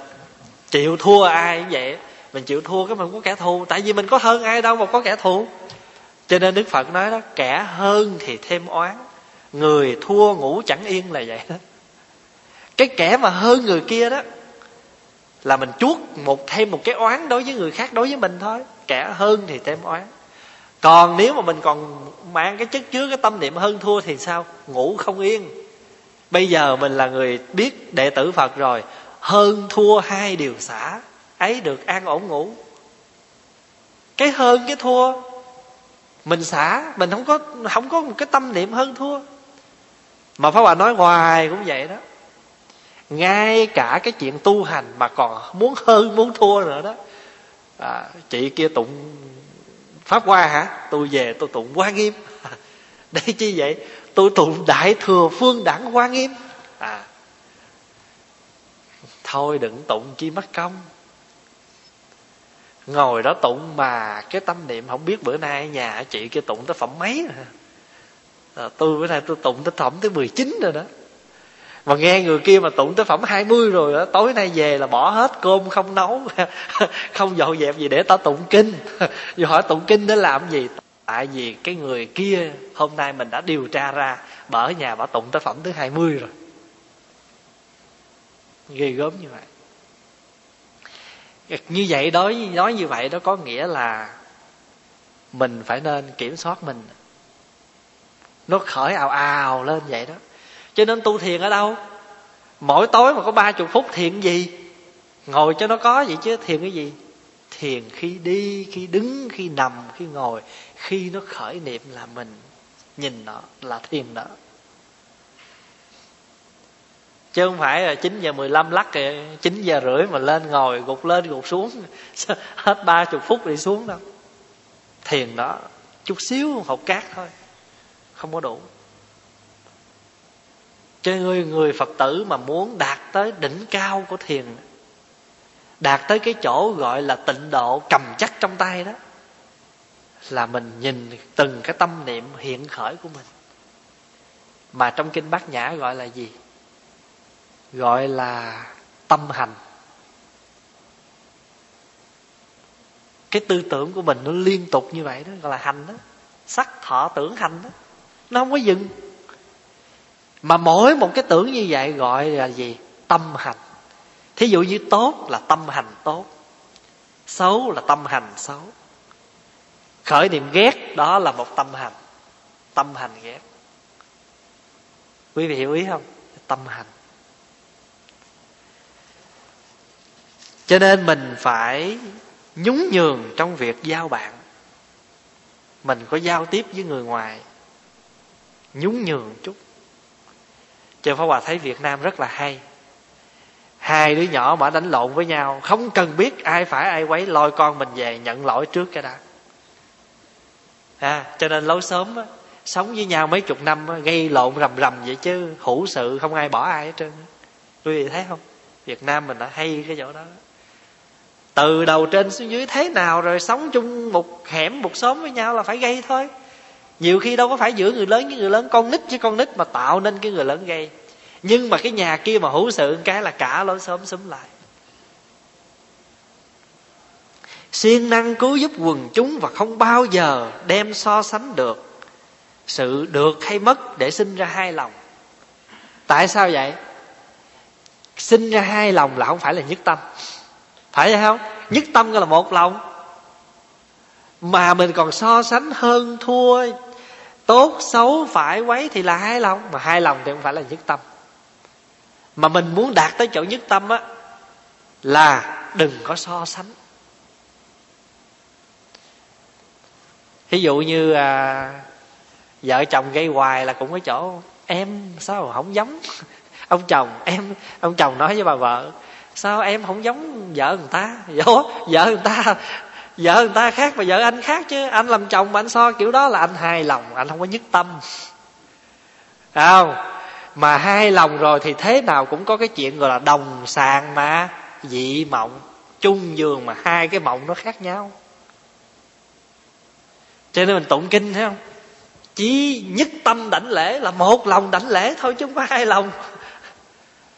chịu thua ai cũng vậy. Mình chịu thua cái mình không có kẻ thù. Tại vì mình có hơn ai đâu mà có kẻ thù. Cho nên đức phật nói đó, kẻ hơn thì thêm oán người thua ngủ chẳng yên là vậy đó. Cái kẻ mà hơn người kia đó, là mình chuốt một, thêm một cái oán đối với người khác, đối với mình thôi. Kẻ hơn thì thêm oán. Còn nếu mà mình còn mang cái chất chứa, cái tâm niệm hơn thua thì sao? Ngủ không yên. Bây giờ mình là người biết đệ tử phật rồi. Hơn thua hai điều xả, ấy được an ổn ngủ. Cái hơn cái thua, mình xả, mình không có không có một cái tâm niệm hơn thua mà pháp hòa nói hoài cũng vậy đó. Ngay cả cái chuyện tu hành mà còn muốn hơn muốn thua nữa đó. À, chị kia tụng pháp hoa hả? Tôi về tôi tụng hoa nghiêm. Đây chi vậy? Tôi tụng đại thừa phương đẳng hoa nghiêm. À thôi đừng tụng chi mất công. Ngồi đó tụng mà cái tâm niệm không biết bữa nay nhà chị kia tụng tới phẩm mấy rồi à, tôi bữa nay tôi tụng tới phẩm tới 19 rồi đó. Mà nghe người kia mà tụng tới phẩm 20 rồi đó, tối nay về là bỏ hết cơm không nấu không dọn dẹp gì để tao tụng kinh. Giờ hỏi tụng kinh để làm gì? Tại vì cái người kia hôm nay mình đã điều tra ra bà ở nhà bà tụng tới phẩm thứ 20 rồi. Ghê gớm như vậy. Như vậy đối nói như vậy đó có nghĩa là mình phải nên kiểm soát mình nó khởi ào ào lên vậy đó. Cho nên tu thiền ở đâu? Mỗi tối mà có ba chục phút thiền gì? Ngồi cho nó có vậy chứ, thiền cái gì? Thiền khi đi, khi đứng, khi nằm, khi ngồi. Khi nó khởi niệm là mình nhìn nó, là thiền đó. Chứ không phải là chín giờ mười lăm lắc kìa chín giờ rưỡi mà lên ngồi, gục lên, gục xuống. Hết ba chục phút đi xuống đâu. Thiền đó, chút xíu học cát thôi không có đủ. Cho người người phật tử mà muốn đạt tới đỉnh cao của thiền, đạt tới cái chỗ gọi là tịnh độ cầm chắc trong tay đó, là mình nhìn từng cái tâm niệm hiện khởi của mình. Mà trong kinh bát nhã gọi là gì? Gọi là tâm hành. Cái tư tưởng của mình nó liên tục như vậy đó, gọi là hành đó. Sắc, thọ, tưởng, hành đó nó không có dừng. Mà mỗi một cái tưởng như vậy gọi là gì? Tâm hành. Thí dụ như tốt là tâm hành tốt, xấu là tâm hành xấu. Khởi niệm ghét đó là một tâm hành. Tâm hành ghét. Quý vị hiểu ý không? Tâm hành. Cho nên mình phải nhún nhường trong việc giao bạn. Mình có giao tiếp với người ngoài nhún nhường chút. Cho Pháp Hòa thấy Việt Nam rất là hay. Hai đứa nhỏ mà đánh lộn với nhau không cần biết ai phải ai quấy lôi con mình về nhận lỗi trước cái đã. À, cho nên lâu sớm á, sống với nhau mấy chục năm á, gây lộn rầm rầm vậy chứ hữu sự không ai bỏ ai hết trơn quý vị thấy không? Việt nam mình đã hay cái chỗ đó. Từ đầu trên xuống dưới thế nào rồi sống chung một hẻm một xóm với nhau là phải gây thôi nhiều khi đâu có phải giữa người lớn với người lớn, con nít với con nít mà tạo nên cái người lớn gây. Nhưng mà cái nhà kia mà hữu sự cái là cả lối xóm xúm lại. Siêng năng cứu giúp quần chúng và không bao giờ đem so sánh được sự được hay mất để sinh ra hai lòng. Tại sao vậy? Sinh ra hai lòng là không phải là nhất tâm. Phải vậy không? Nhất tâm là một lòng. Mà mình còn so sánh hơn thua tốt xấu phải quấy thì là hai lòng. Mà hai lòng thì không phải là nhất tâm. Mà mình muốn đạt tới chỗ nhất tâm á là đừng có so sánh. Ví dụ như à, vợ chồng gây hoài là cũng có chỗ em sao không giống? Ông chồng em ông chồng nói với bà vợ sao em không giống vợ người ta? Vợ vợ người ta vợ người ta khác và vợ anh khác chứ. Anh làm chồng mà anh so kiểu đó là anh hài lòng, anh không có nhất tâm. Phải không? Mà hai lòng rồi thì thế nào cũng có cái chuyện gọi là đồng sàng mà, dị mộng. Chung giường mà hai cái mộng nó khác nhau. Cho nên mình tụng kinh, thấy không? Chỉ nhất tâm đảnh lễ là một lòng đảnh lễ thôi chứ không có hai lòng.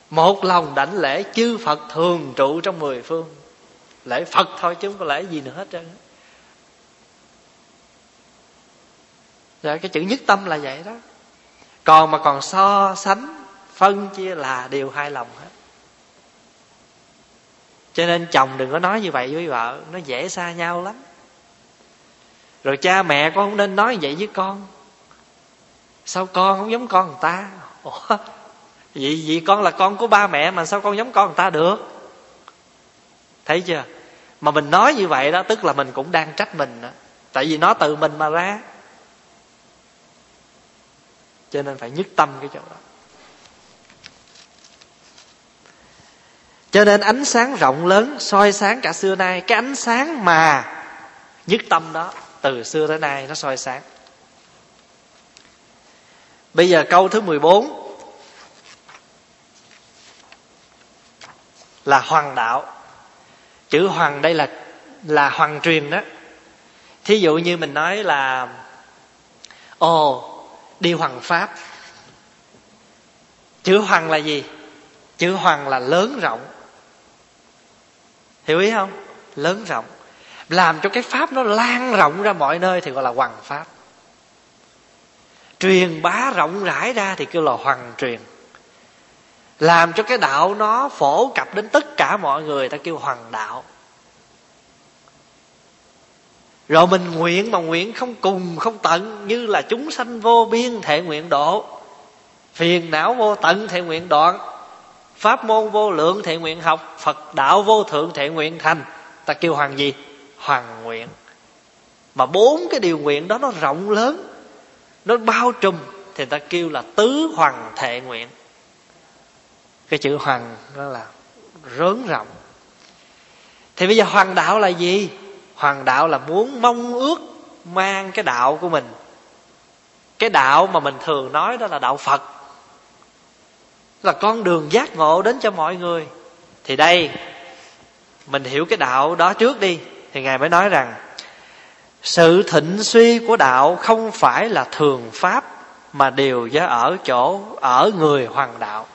Một lòng đảnh lễ chư phật thường trụ trong mười phương lễ phật thôi chứ không có lễ gì nữa hết trơn. Rồi cái chữ nhất tâm là vậy đó. Còn mà còn so sánh phân chia là điều hai lòng hết. Cho nên chồng đừng có nói như vậy với vợ nó dễ xa nhau lắm. Rồi cha mẹ con không nên nói vậy với con. Sao con không giống con người ta? Ủa, vậy vậy con là con của ba mẹ mà sao con giống con người ta được? Thấy chưa? Mà mình nói như vậy đó, tức là mình cũng đang trách mình đó. tại vì nó từ mình mà ra. Cho nên phải nhất tâm cái chỗ đó. Cho nên ánh sáng rộng lớn soi sáng cả xưa nay. Cái ánh sáng mà nhất tâm đó, từ xưa tới nay nó soi sáng. Bây giờ câu thứ 14 là hoàng đạo chữ hoàng đây là là hoàng truyền đó. Thí dụ như mình nói là, ồ, đi hoàng pháp. Chữ hoàng là gì? Chữ hoàng là lớn rộng. Hiểu ý không? Lớn rộng. Làm cho cái pháp nó lan rộng ra mọi nơi thì gọi là hoàng pháp. Truyền bá rộng rãi ra thì kêu là hoàng truyền làm cho cái đạo nó phổ cập đến tất cả mọi người, ta kêu hoàng đạo. Rồi mình nguyện mà nguyện không cùng, không tận, như là chúng sanh vô biên thệ nguyện độ. Phiền não vô tận thệ nguyện đoạn. Pháp môn vô lượng thệ nguyện học. Phật đạo vô thượng thệ nguyện thành. Ta kêu hoàng gì? Hoàng nguyện. Mà bốn cái điều nguyện đó nó rộng lớn. Nó bao trùm. Thì ta kêu là tứ hoàng thệ nguyện cái chữ hoàng đó là rớn rộng. Thì bây giờ hoàng đạo là gì? Hoàng đạo là muốn mong ước mang cái đạo của mình. Cái đạo mà mình thường nói đó là đạo phật. Là con đường giác ngộ đến cho mọi người. Thì đây, mình hiểu cái đạo đó trước đi. Thì ngài mới nói rằng, sự thịnh suy của đạo không phải là thường pháp mà đều do ở chỗ, ở người hoàng đạo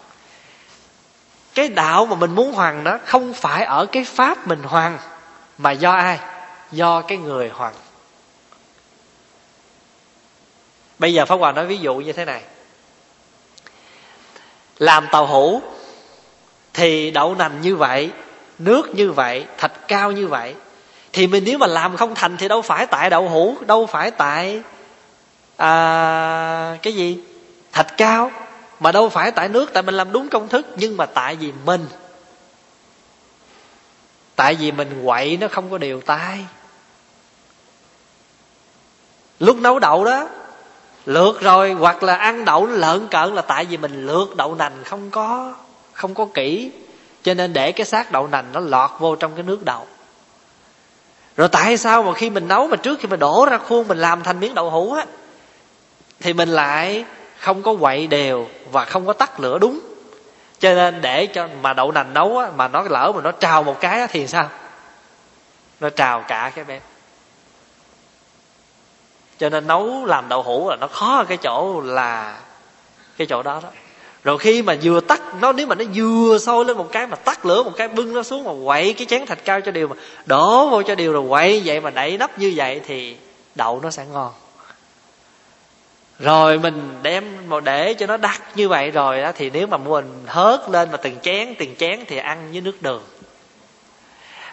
cái đạo mà mình muốn hoàn đó không phải ở cái pháp mình hoàn mà do ai? Do cái người hoàn. Bây giờ pháp hòa nói ví dụ như thế này. Làm tàu hũ thì đậu nành như vậy nước như vậy thạch cao như vậy thì mình nếu mà làm không thành thì đâu phải tại đậu hũ đâu phải tại à, cái gì? Thạch cao mà đâu phải tại nước, tại mình làm đúng công thức, nhưng mà tại vì mình. Tại vì mình quậy nó không có đều tay. Lúc nấu đậu đó lượt rồi, hoặc là ăn đậu lợn cợn là tại vì mình lượt đậu nành không có không có kỹ. Cho nên để cái xác đậu nành nó lọt vô trong cái nước đậu. Rồi tại sao mà khi mình nấu mà trước khi mình đổ ra khuôn mình làm thành miếng đậu hũ á, thì mình lại không có quậy đều và không có tắt lửa đúng. Cho nên để cho mà đậu nành nấu á, mà nó lỡ mà nó trào một cái á thì sao? Nó trào cả cái bếp. Cho nên nấu làm đậu hũ là nó khó ở cái chỗ là cái chỗ đó đó. Rồi khi mà vừa tắt, nó nếu mà nó vừa sôi lên một cái mà tắt lửa một cái, bưng nó xuống mà quậy cái chén thạch cao cho đều mà đổ vô cho đều rồi quậy vậy mà đẩy nắp như vậy thì đậu nó sẽ ngon rồi mình đem mà để cho nó đặc như vậy rồi đó thì nếu mà mình hớt lên mà từng chén từng chén thì ăn với nước đường.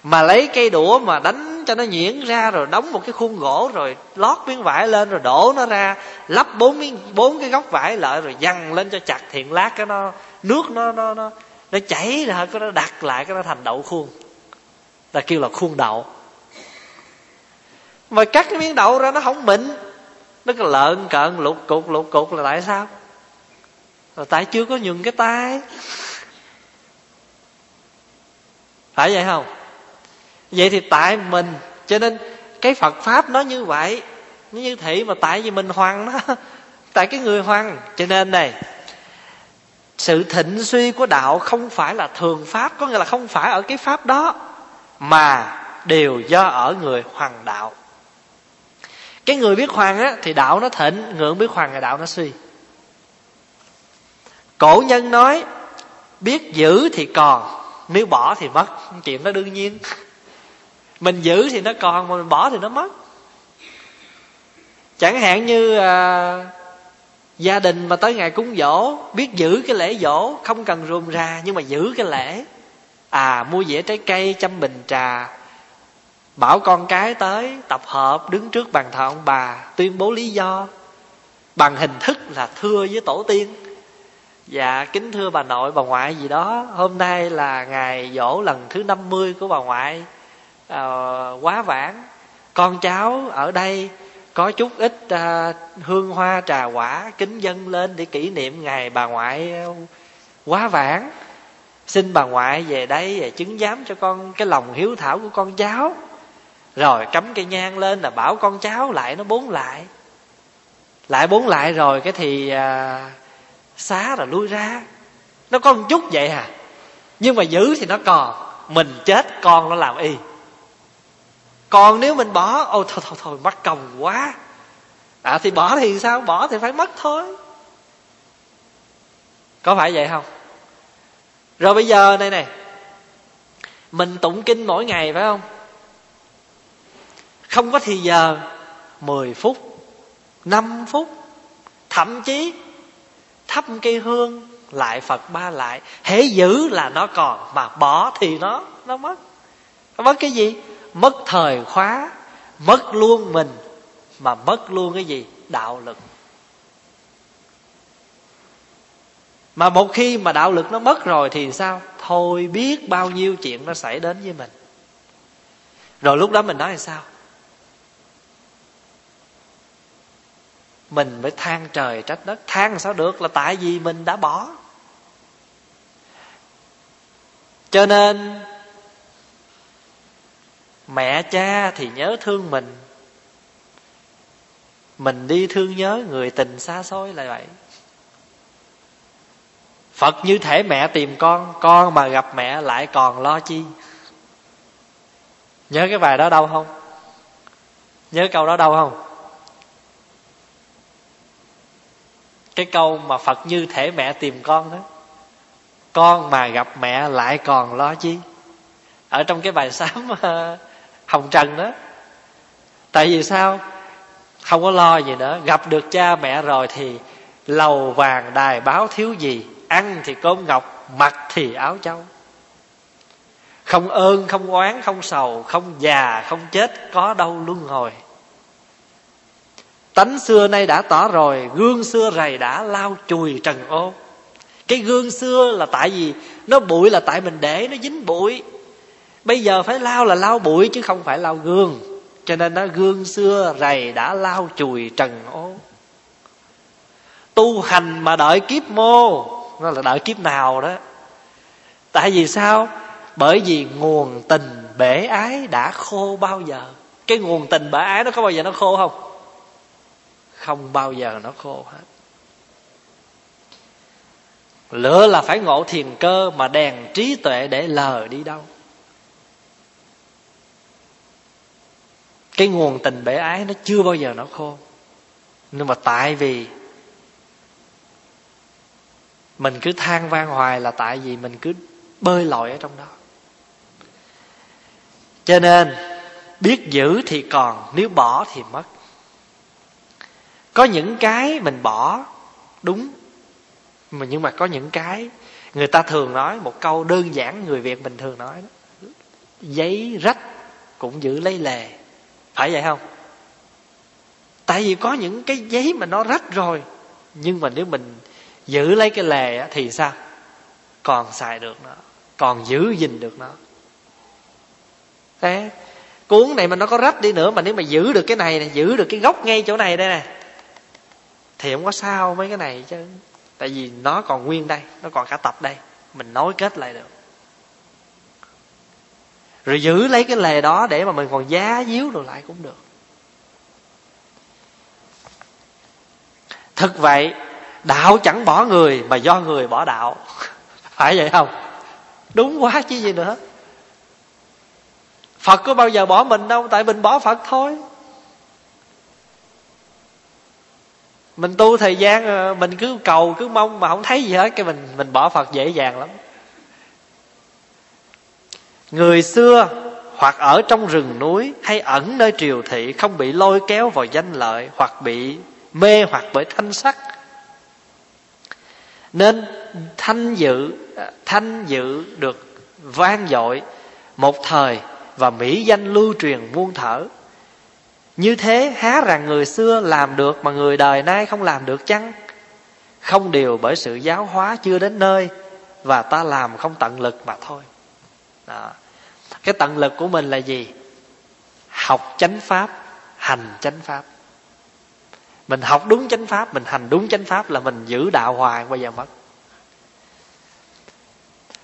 Mà lấy cây đũa mà đánh cho nó nhuyễn ra rồi đóng một cái khuôn gỗ rồi lót miếng vải lên rồi đổ nó ra, lắp bốn miếng, bốn cái góc vải lại rồi dằn lên cho chặt thiện lát cái nó, nước nó nó nó nó chảy ra, cái nó đặt lại, cái nó thành đậu khuôn. Ta kêu là khuôn đậu. Mà cắt cái miếng đậu ra nó không mịn nó cái lợn cợn lục cục lục cục là tại sao? Là tại chưa có nhường cái tay phải vậy không? Vậy thì tại mình, cho nên cái phật pháp nó như vậy. Nó như thị mà tại vì mình hoàng nó tại cái người hoàng cho nên này, sự thịnh suy của đạo không phải là thường pháp, có nghĩa là không phải ở cái pháp đó, mà đều do ở người hoàng đạo cái người biết hoàng á thì đạo nó thịnh ngưỡng biết hoàng thì đạo nó suy. Cổ nhân nói biết giữ thì còn nếu bỏ thì mất. Chuyện đó đương nhiên. Mình giữ thì nó còn mà mình bỏ thì nó mất. Chẳng hạn như à, gia đình mà tới ngày cúng dỗ biết giữ cái lễ dỗ không cần rườm rà nhưng mà giữ cái lễ. À mua dĩa trái cây chăm bình trà bảo con cái tới tập hợp đứng trước bàn thờ ông bà tuyên bố lý do. Bằng hình thức là thưa với tổ tiên. Dạ kính thưa bà nội bà ngoại gì đó. Hôm nay là ngày dỗ lần thứ 50 của bà ngoại. À, quá vãng. Con cháu ở đây có chút ít à, hương hoa trà quả kính dân lên để kỷ niệm ngày bà ngoại ờ, quá vãng. Xin bà ngoại về đây và chứng giám cho con cái lòng hiếu thảo của con cháu rồi cắm cây nhang lên là bảo con cháu lại nó bốn lại. Lại bốn lại rồi cái thì à, xá rồi lui ra. Nó có một chút vậy à. Nhưng mà giữ thì nó còn. Mình chết con nó làm y. Còn nếu mình bỏ ôi thôi thôi thôi mất công quá. À thì bỏ thì sao? Bỏ thì phải mất thôi. Có phải vậy không? Rồi bây giờ đây này mình tụng kinh mỗi ngày phải không? Không có thì giờ 10 phút 5 phút, thậm chí thắp cây hương lại phật ba lại. Hễ giữ là nó còn, mà bỏ thì nó nó mất. Nó mất cái gì? Mất thời khóa, mất luôn mình, mà mất luôn cái gì? Đạo lực. Mà một khi mà đạo lực nó mất rồi thì sao? Thôi biết bao nhiêu chuyện nó xảy đến với mình. Rồi lúc đó mình nói là sao? Mình mới than trời trách đất. Than sao được là tại vì mình đã bỏ. Cho nên, mẹ cha thì nhớ thương mình. Mình đi thương nhớ người tình xa xôi là vậy. Phật như thể mẹ tìm con con mà gặp mẹ lại còn lo chi? Nhớ cái bài đó đâu không? Nhớ câu đó đâu không? Cái câu mà phật như thể mẹ tìm con đó. Con mà gặp mẹ lại còn lo chi? Ở trong cái bài sám ờ, hồng trần đó. Tại vì sao? Không có lo gì nữa. Gặp được cha mẹ rồi thì lầu vàng đài báo thiếu gì? Ăn thì cơm ngọc, mặc thì áo châu không ơn, không oán, không sầu, không già, không chết, có đâu luân hồi tánh xưa nay đã tỏ rồi, gương xưa rầy đã lao chùi trần ô cái gương xưa là tại vì nó bụi là tại mình để, nó dính bụi. Bây giờ phải lao là lao bụi chứ không phải lao gương. Cho nên nó gương xưa rầy đã lao chùi trần ô tu hành mà đợi kiếp mô, nó là đợi kiếp nào đó. Tại vì sao? Bởi vì nguồn tình bể ái đã khô bao giờ. Cái nguồn tình bể ái nó có bao giờ nó khô không? Không bao giờ nó khô hết. Lửa là phải ngộ thiền cơ mà đèn trí tuệ để lờ đi đâu. Cái nguồn tình bể ái nó chưa bao giờ nó khô. Nhưng mà tại vì mình cứ than van hoài là tại vì mình cứ bơi lội ở trong đó. Cho nên, biết giữ thì còn, nếu bỏ thì mất có những cái mình bỏ đúng. Mà nhưng mà có những cái người ta thường nói một câu đơn giản người việt bình thường nói đó. giấy rách cũng giữ lấy lề. Phải vậy không? Tại vì có những cái giấy mà nó rách rồi nhưng mà nếu mình giữ lấy cái lề thì sao? Còn xài được nó còn giữ gìn được nó. Thế cuốn này mà nó có rách đi nữa mà nếu mà giữ được cái này, giữ được cái gốc ngay chỗ này đây nè thì không có sao mấy cái này chứ. Tại vì nó còn nguyên đây, nó còn cả tập đây. Mình nối kết lại được. Rồi giữ lấy cái lề đó để mà mình còn giá díu đồ lại cũng được. Thực vậy, đạo chẳng bỏ người mà do người bỏ đạo. Phải vậy không? Đúng quá chứ gì nữa. Phật có bao giờ bỏ mình đâu, tại mình bỏ phật thôi. Mình tu thời gian ờ, mình cứ cầu, cứ mong mà không thấy gì hết, cái mình mình bỏ phật dễ dàng lắm. Người xưa hoặc ở trong rừng núi hay ẩn nơi triều thị không bị lôi kéo vào danh lợi hoặc bị mê hoặc bởi thanh sắc. Nên thanh dự ờ, thanh dự được vang dội một thời và mỹ danh lưu truyền muôn thở như thế há rằng người xưa làm được mà người đời nay không làm được chăng? Không điều bởi sự giáo hóa chưa đến nơi và ta làm không tận lực mà thôi. Đó. cái tận lực của mình là gì? Học chánh pháp, hành chánh pháp. Mình học đúng chánh pháp, mình hành đúng chánh pháp là mình giữ đạo hoài bao giờ mất.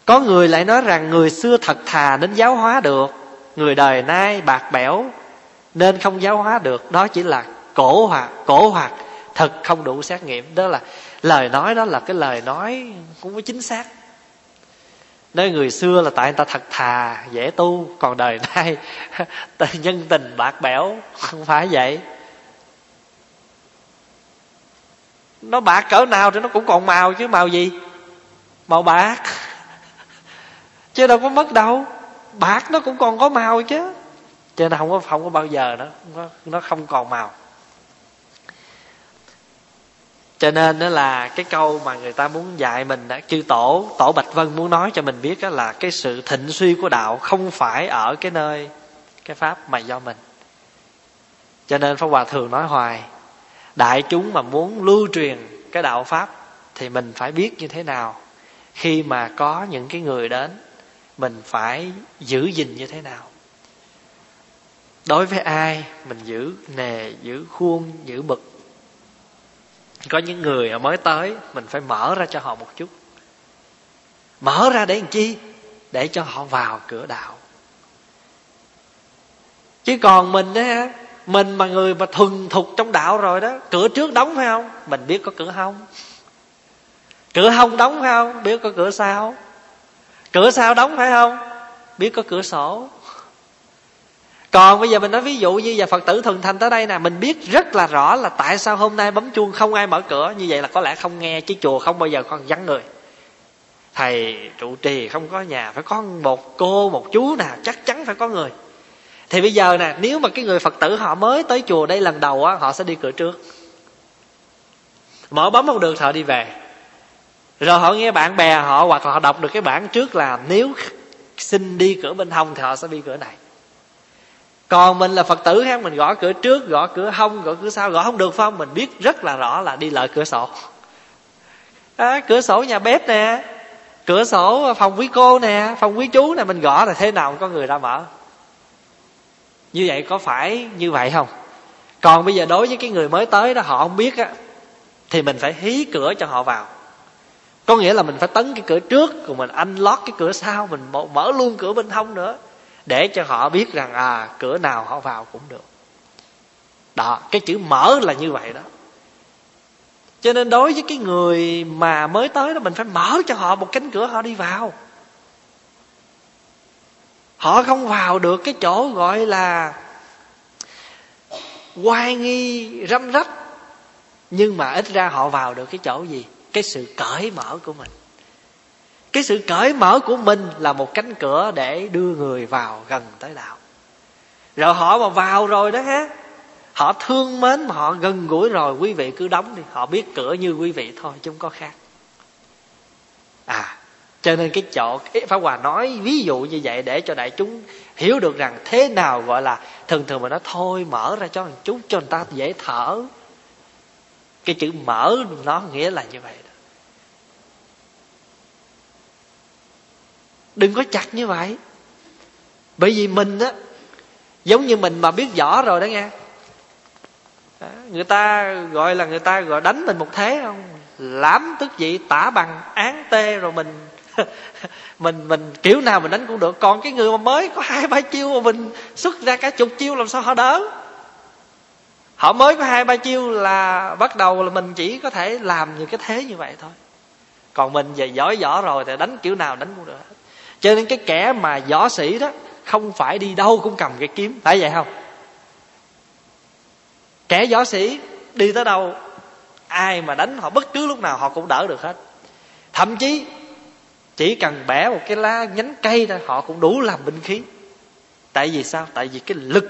Có người lại nói rằng người xưa thật thà đến giáo hóa được, người đời nay bạc bẽo nên không giáo hóa được. Đó chỉ là cổ hoặc cổ hoặc thật không đủ xét nghiệm. Đó là lời nói đó là cái lời nói cũng có chính xác. Nói người xưa là tại người ta thật thà, dễ tu. Còn đời nay nhân tình bạc bẽo, không phải vậy. Nó bạc cỡ nào thì nó cũng còn màu, chứ màu gì? Màu bạc. Chứ đâu có mất đâu. Bạc nó cũng còn có màu chứ cho nên không có không có bao giờ nó nó, nó không còn màu. Cho nên đó là cái câu mà người ta muốn dạy mình đó, chư tổ tổ bạch vân muốn nói cho mình biết đó là cái sự thịnh suy của đạo không phải ở cái nơi cái pháp mà do mình. Cho nên pháp hòa thường nói hoài đại chúng mà muốn lưu truyền cái đạo pháp thì mình phải biết như thế nào. Khi mà có những cái người đến mình phải giữ gìn như thế nào đối với ai, mình giữ nề, giữ khuôn, giữ bực. Có những người mới tới, mình phải mở ra cho họ một chút. Mở ra để làm chi? Để cho họ vào cửa đạo. Chứ còn mình á, mình mà người mà thuần thục trong đạo rồi đó, cửa trước đóng phải không? Mình biết có cửa hông cửa hông đóng phải không? Biết có cửa sau. Cửa sau đóng phải không? Biết có cửa sổ còn bây giờ mình nói ví dụ như giờ phật tử thuần thành tới đây nè, mình biết rất là rõ là tại sao hôm nay bấm chuông không ai mở cửa. Như vậy là có lẽ không nghe chứ chùa không bao giờ còn vắng người. Thầy trụ trì không có nhà, phải có một cô, một chú nào chắc chắn phải có người. Thì bây giờ nè, nếu mà cái người phật tử họ mới tới chùa đây lần đầu á, họ sẽ đi cửa trước. Mở bấm không được họ đi về. Rồi họ nghe bạn bè họ hoặc là họ đọc được cái bản trước là nếu xin đi cửa bên hông thì họ sẽ đi cửa này còn mình là phật tử ha mình gõ cửa trước gõ cửa hông gõ cửa sau gõ không được phải không? Mình biết rất là rõ là đi lợi cửa sổ. À, cửa sổ nhà bếp nè cửa sổ phòng quý cô nè phòng quý chú nè mình gõ là thế nào có người ra mở? Như vậy có phải như vậy không? Còn bây giờ đối với cái người mới tới đó họ không biết á thì mình phải hí cửa cho họ vào. Có nghĩa là mình phải tấn cái cửa trước rồi mình anh lót cái cửa sau mình mở luôn cửa bên hông nữa để cho họ biết rằng à cửa nào họ vào cũng được. Đó, cái chữ mở là như vậy đó. Cho nên đối với cái người mà mới tới đó, mình phải mở cho họ một cánh cửa họ đi vào. Họ không vào được cái chỗ gọi là oai nghi, răm rắp. Nhưng mà ít ra họ vào được cái chỗ gì? Cái sự cởi mở của mình cái sự cởi mở của mình là một cánh cửa để đưa người vào gần tới đạo. Rồi họ mà vào rồi đó ha, họ thương mến mà họ gần gũi rồi, quý vị cứ đóng đi. Họ biết cửa như quý vị thôi, chứ không có khác. À cho nên cái chỗ pháp hòa nói ví dụ như vậy để cho đại chúng hiểu được rằng thế nào gọi là thường thường mà nó thôi mở ra cho một chút cho người ta dễ thở. Cái chữ mở nó nghĩa là như vậy đó. Đừng có chặt như vậy. Bởi vì mình á, giống như mình mà biết võ rồi đó nghe. Người ta gọi là người ta gọi đánh mình một thế không? Lãm tức dị tả bằng, án tê rồi mình mình mình kiểu nào mình đánh cũng được. Còn cái người mà mới có hai ba chiêu mà mình xuất ra cả chục chiêu làm sao họ đỡ? Họ mới có hai ba chiêu là bắt đầu là mình chỉ có thể làm những cái thế như vậy thôi. Còn mình về giỏi võ rồi thì đánh kiểu nào đánh cũng được cho nên cái kẻ mà võ sĩ đó, không phải đi đâu cũng cầm cái kiếm. Phải vậy không? Kẻ võ sĩ đi tới đâu, ai mà đánh họ, bất cứ lúc nào họ cũng đỡ được hết. Thậm chí, chỉ cần bẻ một cái lá nhánh cây thôi, họ cũng đủ làm binh khí. Tại vì sao? Tại vì cái lực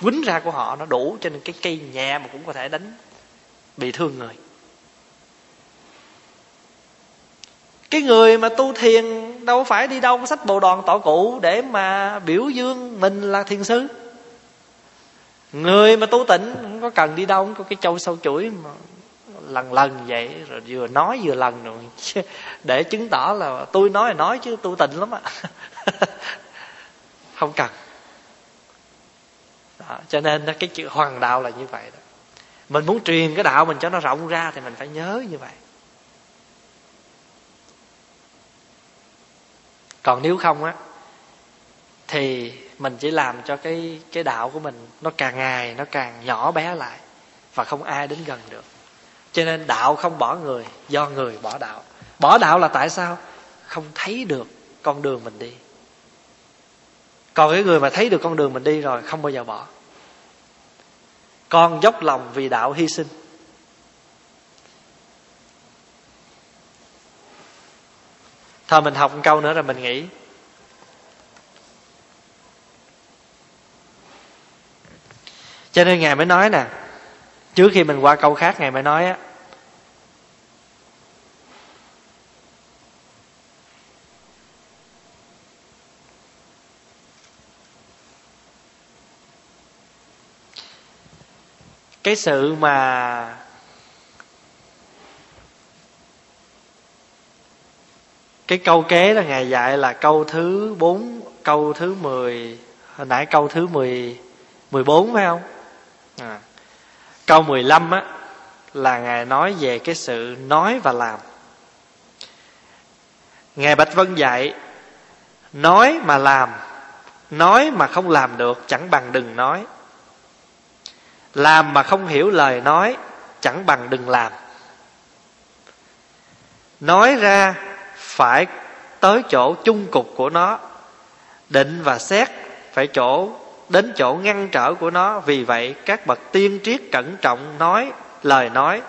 quýnh ra của họ nó đủ cho nên cái cây nhẹ mà cũng có thể đánh, bị thương người. Cái người mà tu thiền đâu phải đi đâu sách bộ đoàn tọa cụ để mà biểu dương mình là thiền sư. Người mà tu tịnh không có cần đi đâu không có cái châu sâu chuỗi mà lần lần vậy rồi vừa nói vừa lần rồi để chứng tỏ là tôi nói là nói chứ tu tịnh lắm á. Không cần. Đó, cho nên cái chữ hoàng đạo là như vậy đó. Mình muốn truyền cái đạo mình cho nó rộng ra thì mình phải nhớ như vậy. Còn nếu không á, thì mình chỉ làm cho cái cái đạo của mình nó càng ngày nó càng nhỏ bé lại và không ai đến gần được. Cho nên đạo không bỏ người, do người bỏ đạo bỏ đạo là tại sao? Không thấy được con đường mình đi. Còn cái người mà thấy được con đường mình đi rồi không bao giờ bỏ. Con dốc lòng vì đạo hy sinh. Thôi, mình học một câu nữa rồi mình nghĩ cho nên ngài mới nói nè, trước khi mình qua câu khác, ngài mới nói á, cái sự mà cái câu kế là ngài dạy là câu thứ bốn câu thứ mười hồi nãy câu thứ mười mười bốn phải không? À. câu mười lăm á là ngài nói về cái sự nói và làm. Ngài bạch vân dạy nói mà làm nói mà không làm được chẳng bằng đừng nói. Làm mà không hiểu lời nói chẳng bằng đừng làm. Nói ra phải tới chỗ chung cục của nó, định và xét phải chỗ, đến chỗ ngăn trở của nó. Vì vậy, các bậc tiên triết cẩn trọng nói lời nói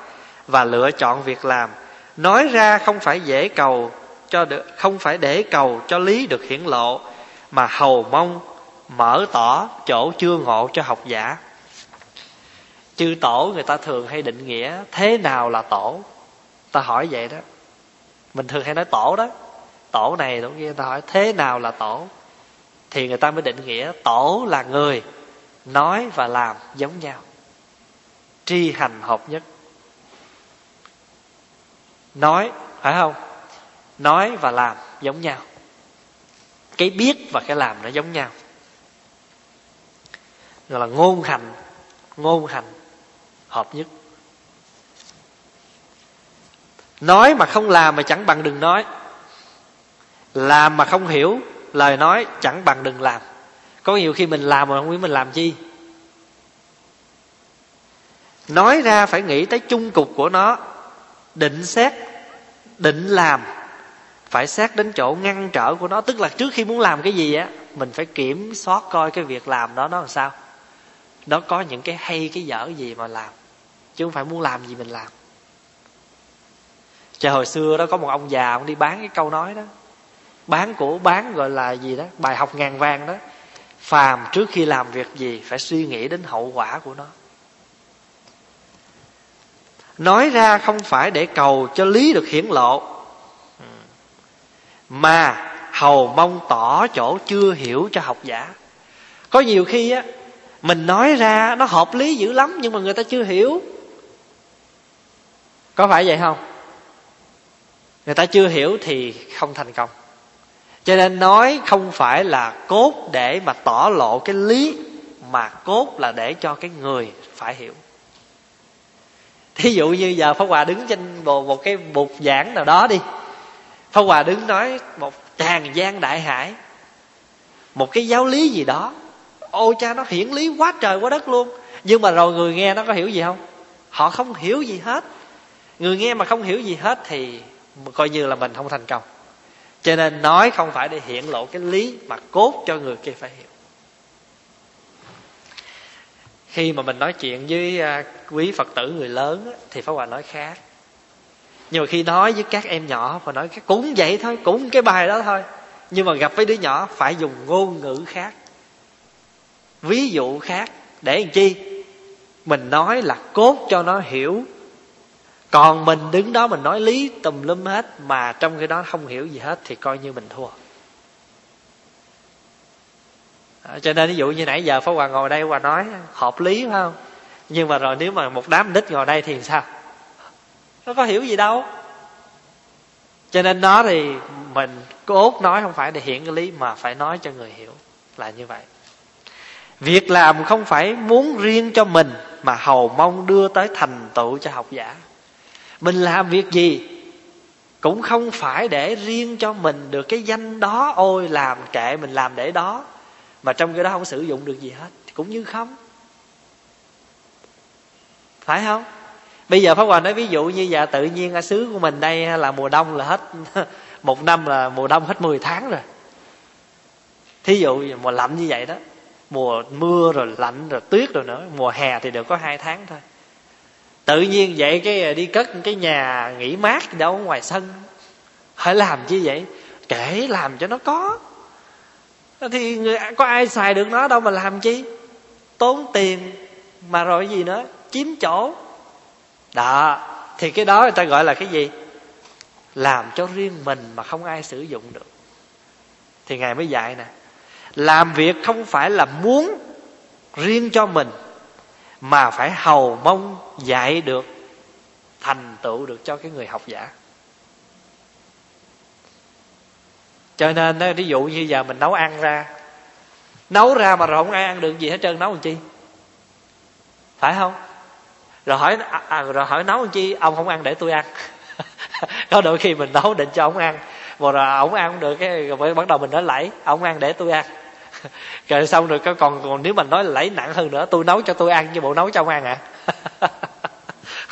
và lựa chọn việc làm. Nói ra không phải dễ cầu cho được không phải để cầu cho lý được hiển lộ, mà hầu mong mở tỏ chỗ chưa ngộ cho học giả. Chư tổ người ta thường hay định nghĩa, thế nào là tổ? Ta hỏi vậy đó mình thường hay nói tổ đó. Tổ này tổ kia, ta hỏi, thế nào là tổ? Thì người ta mới định nghĩa tổ là người nói và làm giống nhau, tri hành hợp nhất. Nói, phải không? Nói và làm giống nhau. Cái biết và cái làm nó giống nhau. Gọi là ngôn hành ngôn hành hợp nhất nói mà không làm mà chẳng bằng đừng nói. Làm mà không hiểu, lời nói chẳng bằng đừng làm. Có nhiều khi mình làm mà không biết mình làm chi. Nói ra phải nghĩ tới chung cục của nó. Định xét, định làm. Phải xét đến chỗ ngăn trở của nó. Tức là trước khi muốn làm cái gì á, mình phải kiểm soát coi cái việc làm đó nó làm sao. Nó có những cái hay, cái dở gì mà làm. Chứ không phải muốn làm gì mình làm. Trời, hồi xưa đó có một ông già, ông đi bán cái câu nói đó. Bán của bán gọi là gì đó? Bài học ngàn vàng đó. Phàm trước khi làm việc gì phải suy nghĩ đến hậu quả của nó. Nói ra không phải để cầu cho lý được hiển lộ, mà hầu mong tỏ chỗ chưa hiểu cho học giả. Có nhiều khi á, mình nói ra nó hợp lý dữ lắm, nhưng mà người ta chưa hiểu. Có phải vậy không? Người ta chưa hiểu thì không thành công. Cho nên nói không phải là cốt để mà tỏ lộ cái lý mà cốt là để cho cái người phải hiểu. Thí dụ như giờ pháp hòa đứng trên một, một cái bục giảng nào đó đi. Pháp hòa đứng nói một tràng gian đại hải một cái giáo lý gì đó. Ôi cha nó hiển lý quá trời quá đất luôn. Nhưng mà rồi người nghe nó có hiểu gì không? Họ không hiểu gì hết. Người nghe mà không hiểu gì hết thì coi như là mình không thành công. Cho nên nói không phải để hiện lộ cái lý mà cốt cho người kia phải hiểu. Khi mà mình nói chuyện với à, quý phật tử người lớn thì pháp hòa nói khác. Nhưng mà khi nói với các em nhỏ và nói cũng vậy thôi, cũng cái bài đó thôi. Nhưng mà gặp với đứa nhỏ phải dùng ngôn ngữ khác. Ví dụ khác để làm chi? Mình nói là cốt cho nó hiểu còn mình đứng đó mình nói lý tùm lum hết mà trong cái đó không hiểu gì hết thì coi như mình thua. À, cho nên ví dụ như nãy giờ phó hòa ngồi đây và nói hợp lý phải không? Nhưng mà rồi nếu mà một đám đích ngồi đây thì sao? Nó có hiểu gì đâu. Cho nên nó thì mình cốt nói không phải để hiện cái lý mà phải nói cho người hiểu là như vậy. Việc làm không phải muốn riêng cho mình mà hầu mong đưa tới thành tựu cho học giả mình làm việc gì? Cũng không phải để riêng cho mình được cái danh đó, ôi, làm kệ mình làm để đó. Mà trong cái đó không sử dụng được gì hết cũng như không. Phải không? Bây giờ pháp hòa nói ví dụ như dạ tự nhiên ở xứ của mình đây là mùa đông là hết một năm là mùa đông hết 10 tháng rồi. Thí dụ mùa lạnh như vậy đó, mùa mưa rồi lạnh rồi tuyết rồi nữa, mùa hè thì được có hai tháng thôi tự nhiên vậy cái à, đi cất cái nhà nghỉ mát đâu ngoài sân. Phải làm chi vậy? Kể làm cho nó có. Thì người, có ai xài được nó đâu mà làm chi? Tốn tiền mà rồi gì nữa? Chiếm chỗ. Đó, thì cái đó người ta gọi là cái gì? Làm cho riêng mình mà không ai sử dụng được. Thì ngài mới dạy nè, làm việc không phải là muốn riêng cho mình mà phải hầu mong dạy được thành tựu được cho cái người học giả. Cho nên ví dụ như giờ mình nấu ăn ra nấu ra mà rồi không ai ăn được gì hết trơn nấu làm chi? Phải không? Rồi hỏi à, à rồi hỏi nấu làm chi? Ông không ăn để tôi ăn. Có đôi khi mình nấu định cho ông ăn mà rồi ông ăn không được cái rồi bắt đầu mình nói lẫy ông ăn để tôi ăn. rồi xong rồi có còn còn nếu mình nói lấy nặng hơn nữa, tôi nấu cho tôi ăn chứ bộ nấu cho ông ăn à?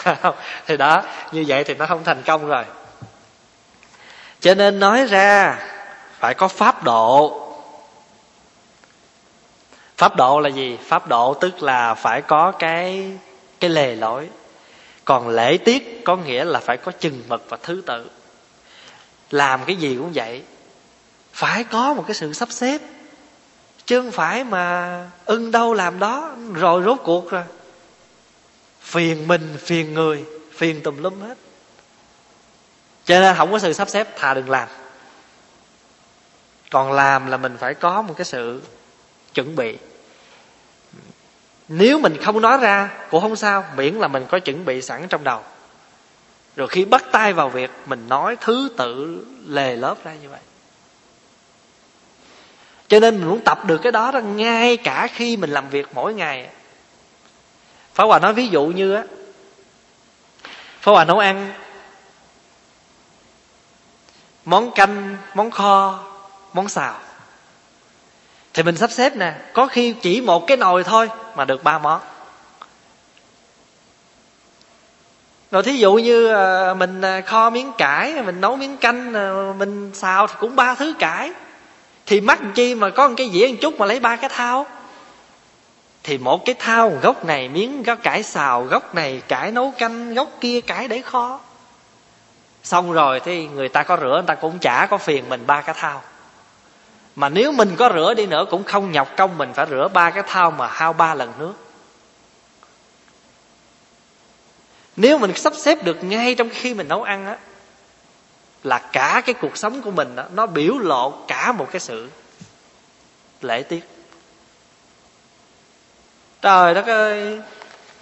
Thì đó, như vậy thì nó không thành công rồi. Cho nên nói ra, phải có pháp độ. Pháp độ là gì? Pháp độ tức là phải có cái cái lề lối. Còn lễ tiết có nghĩa là phải có chừng mực và thứ tự. Làm cái gì cũng vậy. Phải có một cái sự sắp xếp chứ không phải mà ưng đâu làm đó, rồi rốt cuộc rồi. Phiền mình, phiền người, phiền tùm lum hết. Cho nên không có sự sắp xếp, thà đừng làm. Còn làm là mình phải có một cái sự chuẩn bị. Nếu mình không nói ra cũng không sao, miễn là mình có chuẩn bị sẵn trong đầu. Rồi khi bắt tay vào việc mình nói thứ tự lề lớp ra như vậy cho nên mình muốn tập được cái đó đó ngay cả khi mình làm việc mỗi ngày. Phá Hòa nói ví dụ như á phá Hòa nấu ăn Món canh, món kho, món xào. Thì mình sắp xếp nè Có khi chỉ một cái nồi thôi Mà được ba món. Rồi thí dụ như ờ, mình ờ, kho miếng cải mình nấu miếng canh ờ, mình xào thì cũng ba thứ cải thì mắc chi mà có một cái dĩa một chút mà lấy ba cái thao thì một cái thao gốc này miếng có cải xào, gốc này cải nấu canh, gốc kia cải để kho. Xong rồi thì người ta có rửa, người ta cũng chả có phiền mình ba cái thao mà nếu mình có rửa đi nữa cũng không nhọc công mình phải rửa ba cái thao mà hao ba lần nước. Nếu mình sắp xếp được ngay trong khi mình nấu ăn á là cả cái cuộc sống của mình đó, nó biểu lộ cả một cái sự lễ tiết. Trời đất ơi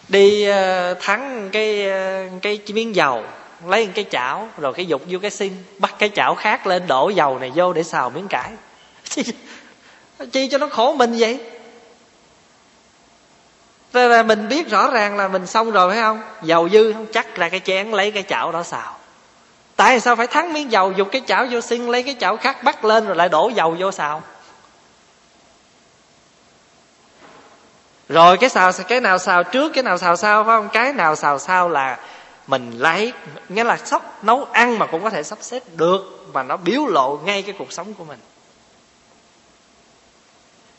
đi ờ, thắng cái ờ, cái miếng dầu lấy cái chảo rồi cái dục vô cái xin bắt cái chảo khác lên đổ dầu này vô để xào miếng cải. Chi cho nó khổ mình vậy? Thế là mình biết rõ ràng là mình xong rồi phải không? Dầu dư không chắc ra cái chén lấy cái chảo đó xào. Tại sao phải thắng miếng dầu Dùng cái chảo vô xin lấy cái chảo khác bắt lên Rồi lại đổ dầu vô xào? Rồi cái xào, cái nào xào trước, Cái nào xào sau, phải không? Cái nào xào sau là mình lấy, Nghĩa là sóc nấu ăn mà cũng có thể sắp xếp được, Mà nó biểu lộ ngay cái cuộc sống của mình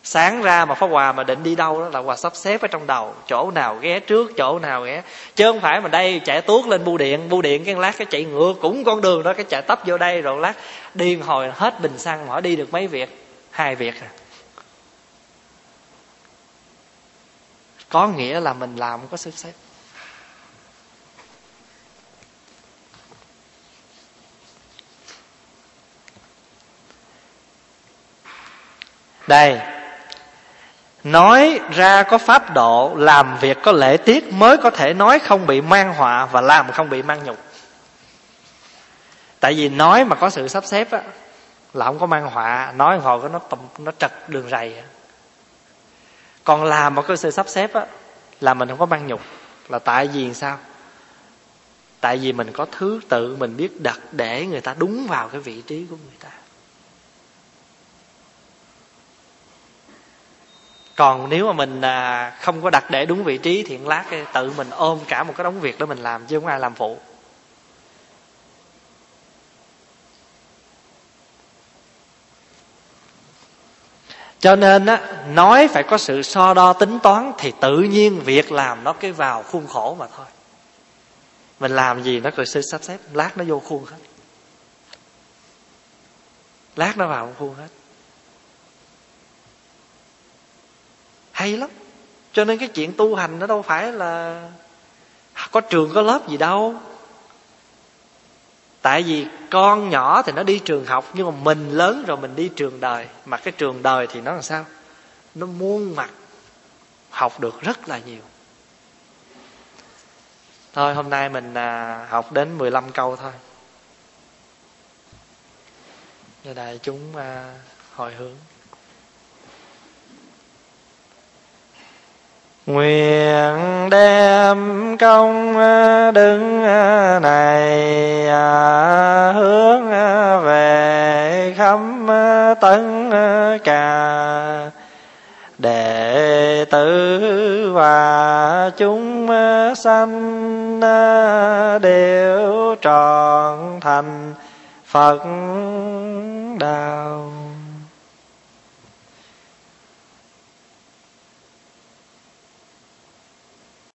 sáng ra mà pháp hòa mà định đi đâu đó là hòa sắp xếp ở trong đầu. Chỗ nào ghé trước, chỗ nào ghé. Chứ không phải mà đây chạy tuốt lên bưu điện bưu điện cái lát cái chạy ngược cũng con đường đó, cái chạy tấp vô đây rồi lát đi hồi hết bình xăng hỏi đi được mấy việc? Hai việc à. Có nghĩa là mình làm có sắp xếp. Đây nói ra có pháp độ, làm việc có lễ tiết mới có thể nói không bị mang họa và làm không bị mang nhục. Tại vì nói mà có sự sắp xếp á, là không có mang họa, nói hồi có nó nó trật đường rầy còn làm mà có sự sắp xếp á, là mình không có mang nhục, là tại vì sao? Tại vì mình có thứ tự mình biết đặt để người ta đúng vào cái vị trí của người ta. Còn nếu mà mình à, không có đặt để đúng vị trí thì lát tự mình ôm cả một cái đống việc đó mình làm chứ không ai làm phụ. Cho nên á nói phải có sự so đo tính toán thì tự nhiên việc làm nó cái vào khuôn khổ mà thôi. Mình làm gì nó cứ sẽ sắp xếp lát nó vô khuôn hết. Lát nó vào khuôn hết. Hay lắm. Cho nên cái chuyện tu hành nó đâu phải là có trường, có lớp gì đâu. Tại vì con nhỏ thì nó đi trường học, nhưng mà mình lớn rồi mình đi trường đời. Mà cái trường đời thì nó làm sao? Nó muôn mặt học được rất là nhiều. Thôi, hôm nay mình à, học đến 15 câu thôi. Giờ đại chúng à, hồi hướng. Nguyện đem công đứng này à, hướng về khắp tất cả đệ tử và chúng sanh đều trọn thành phật đạo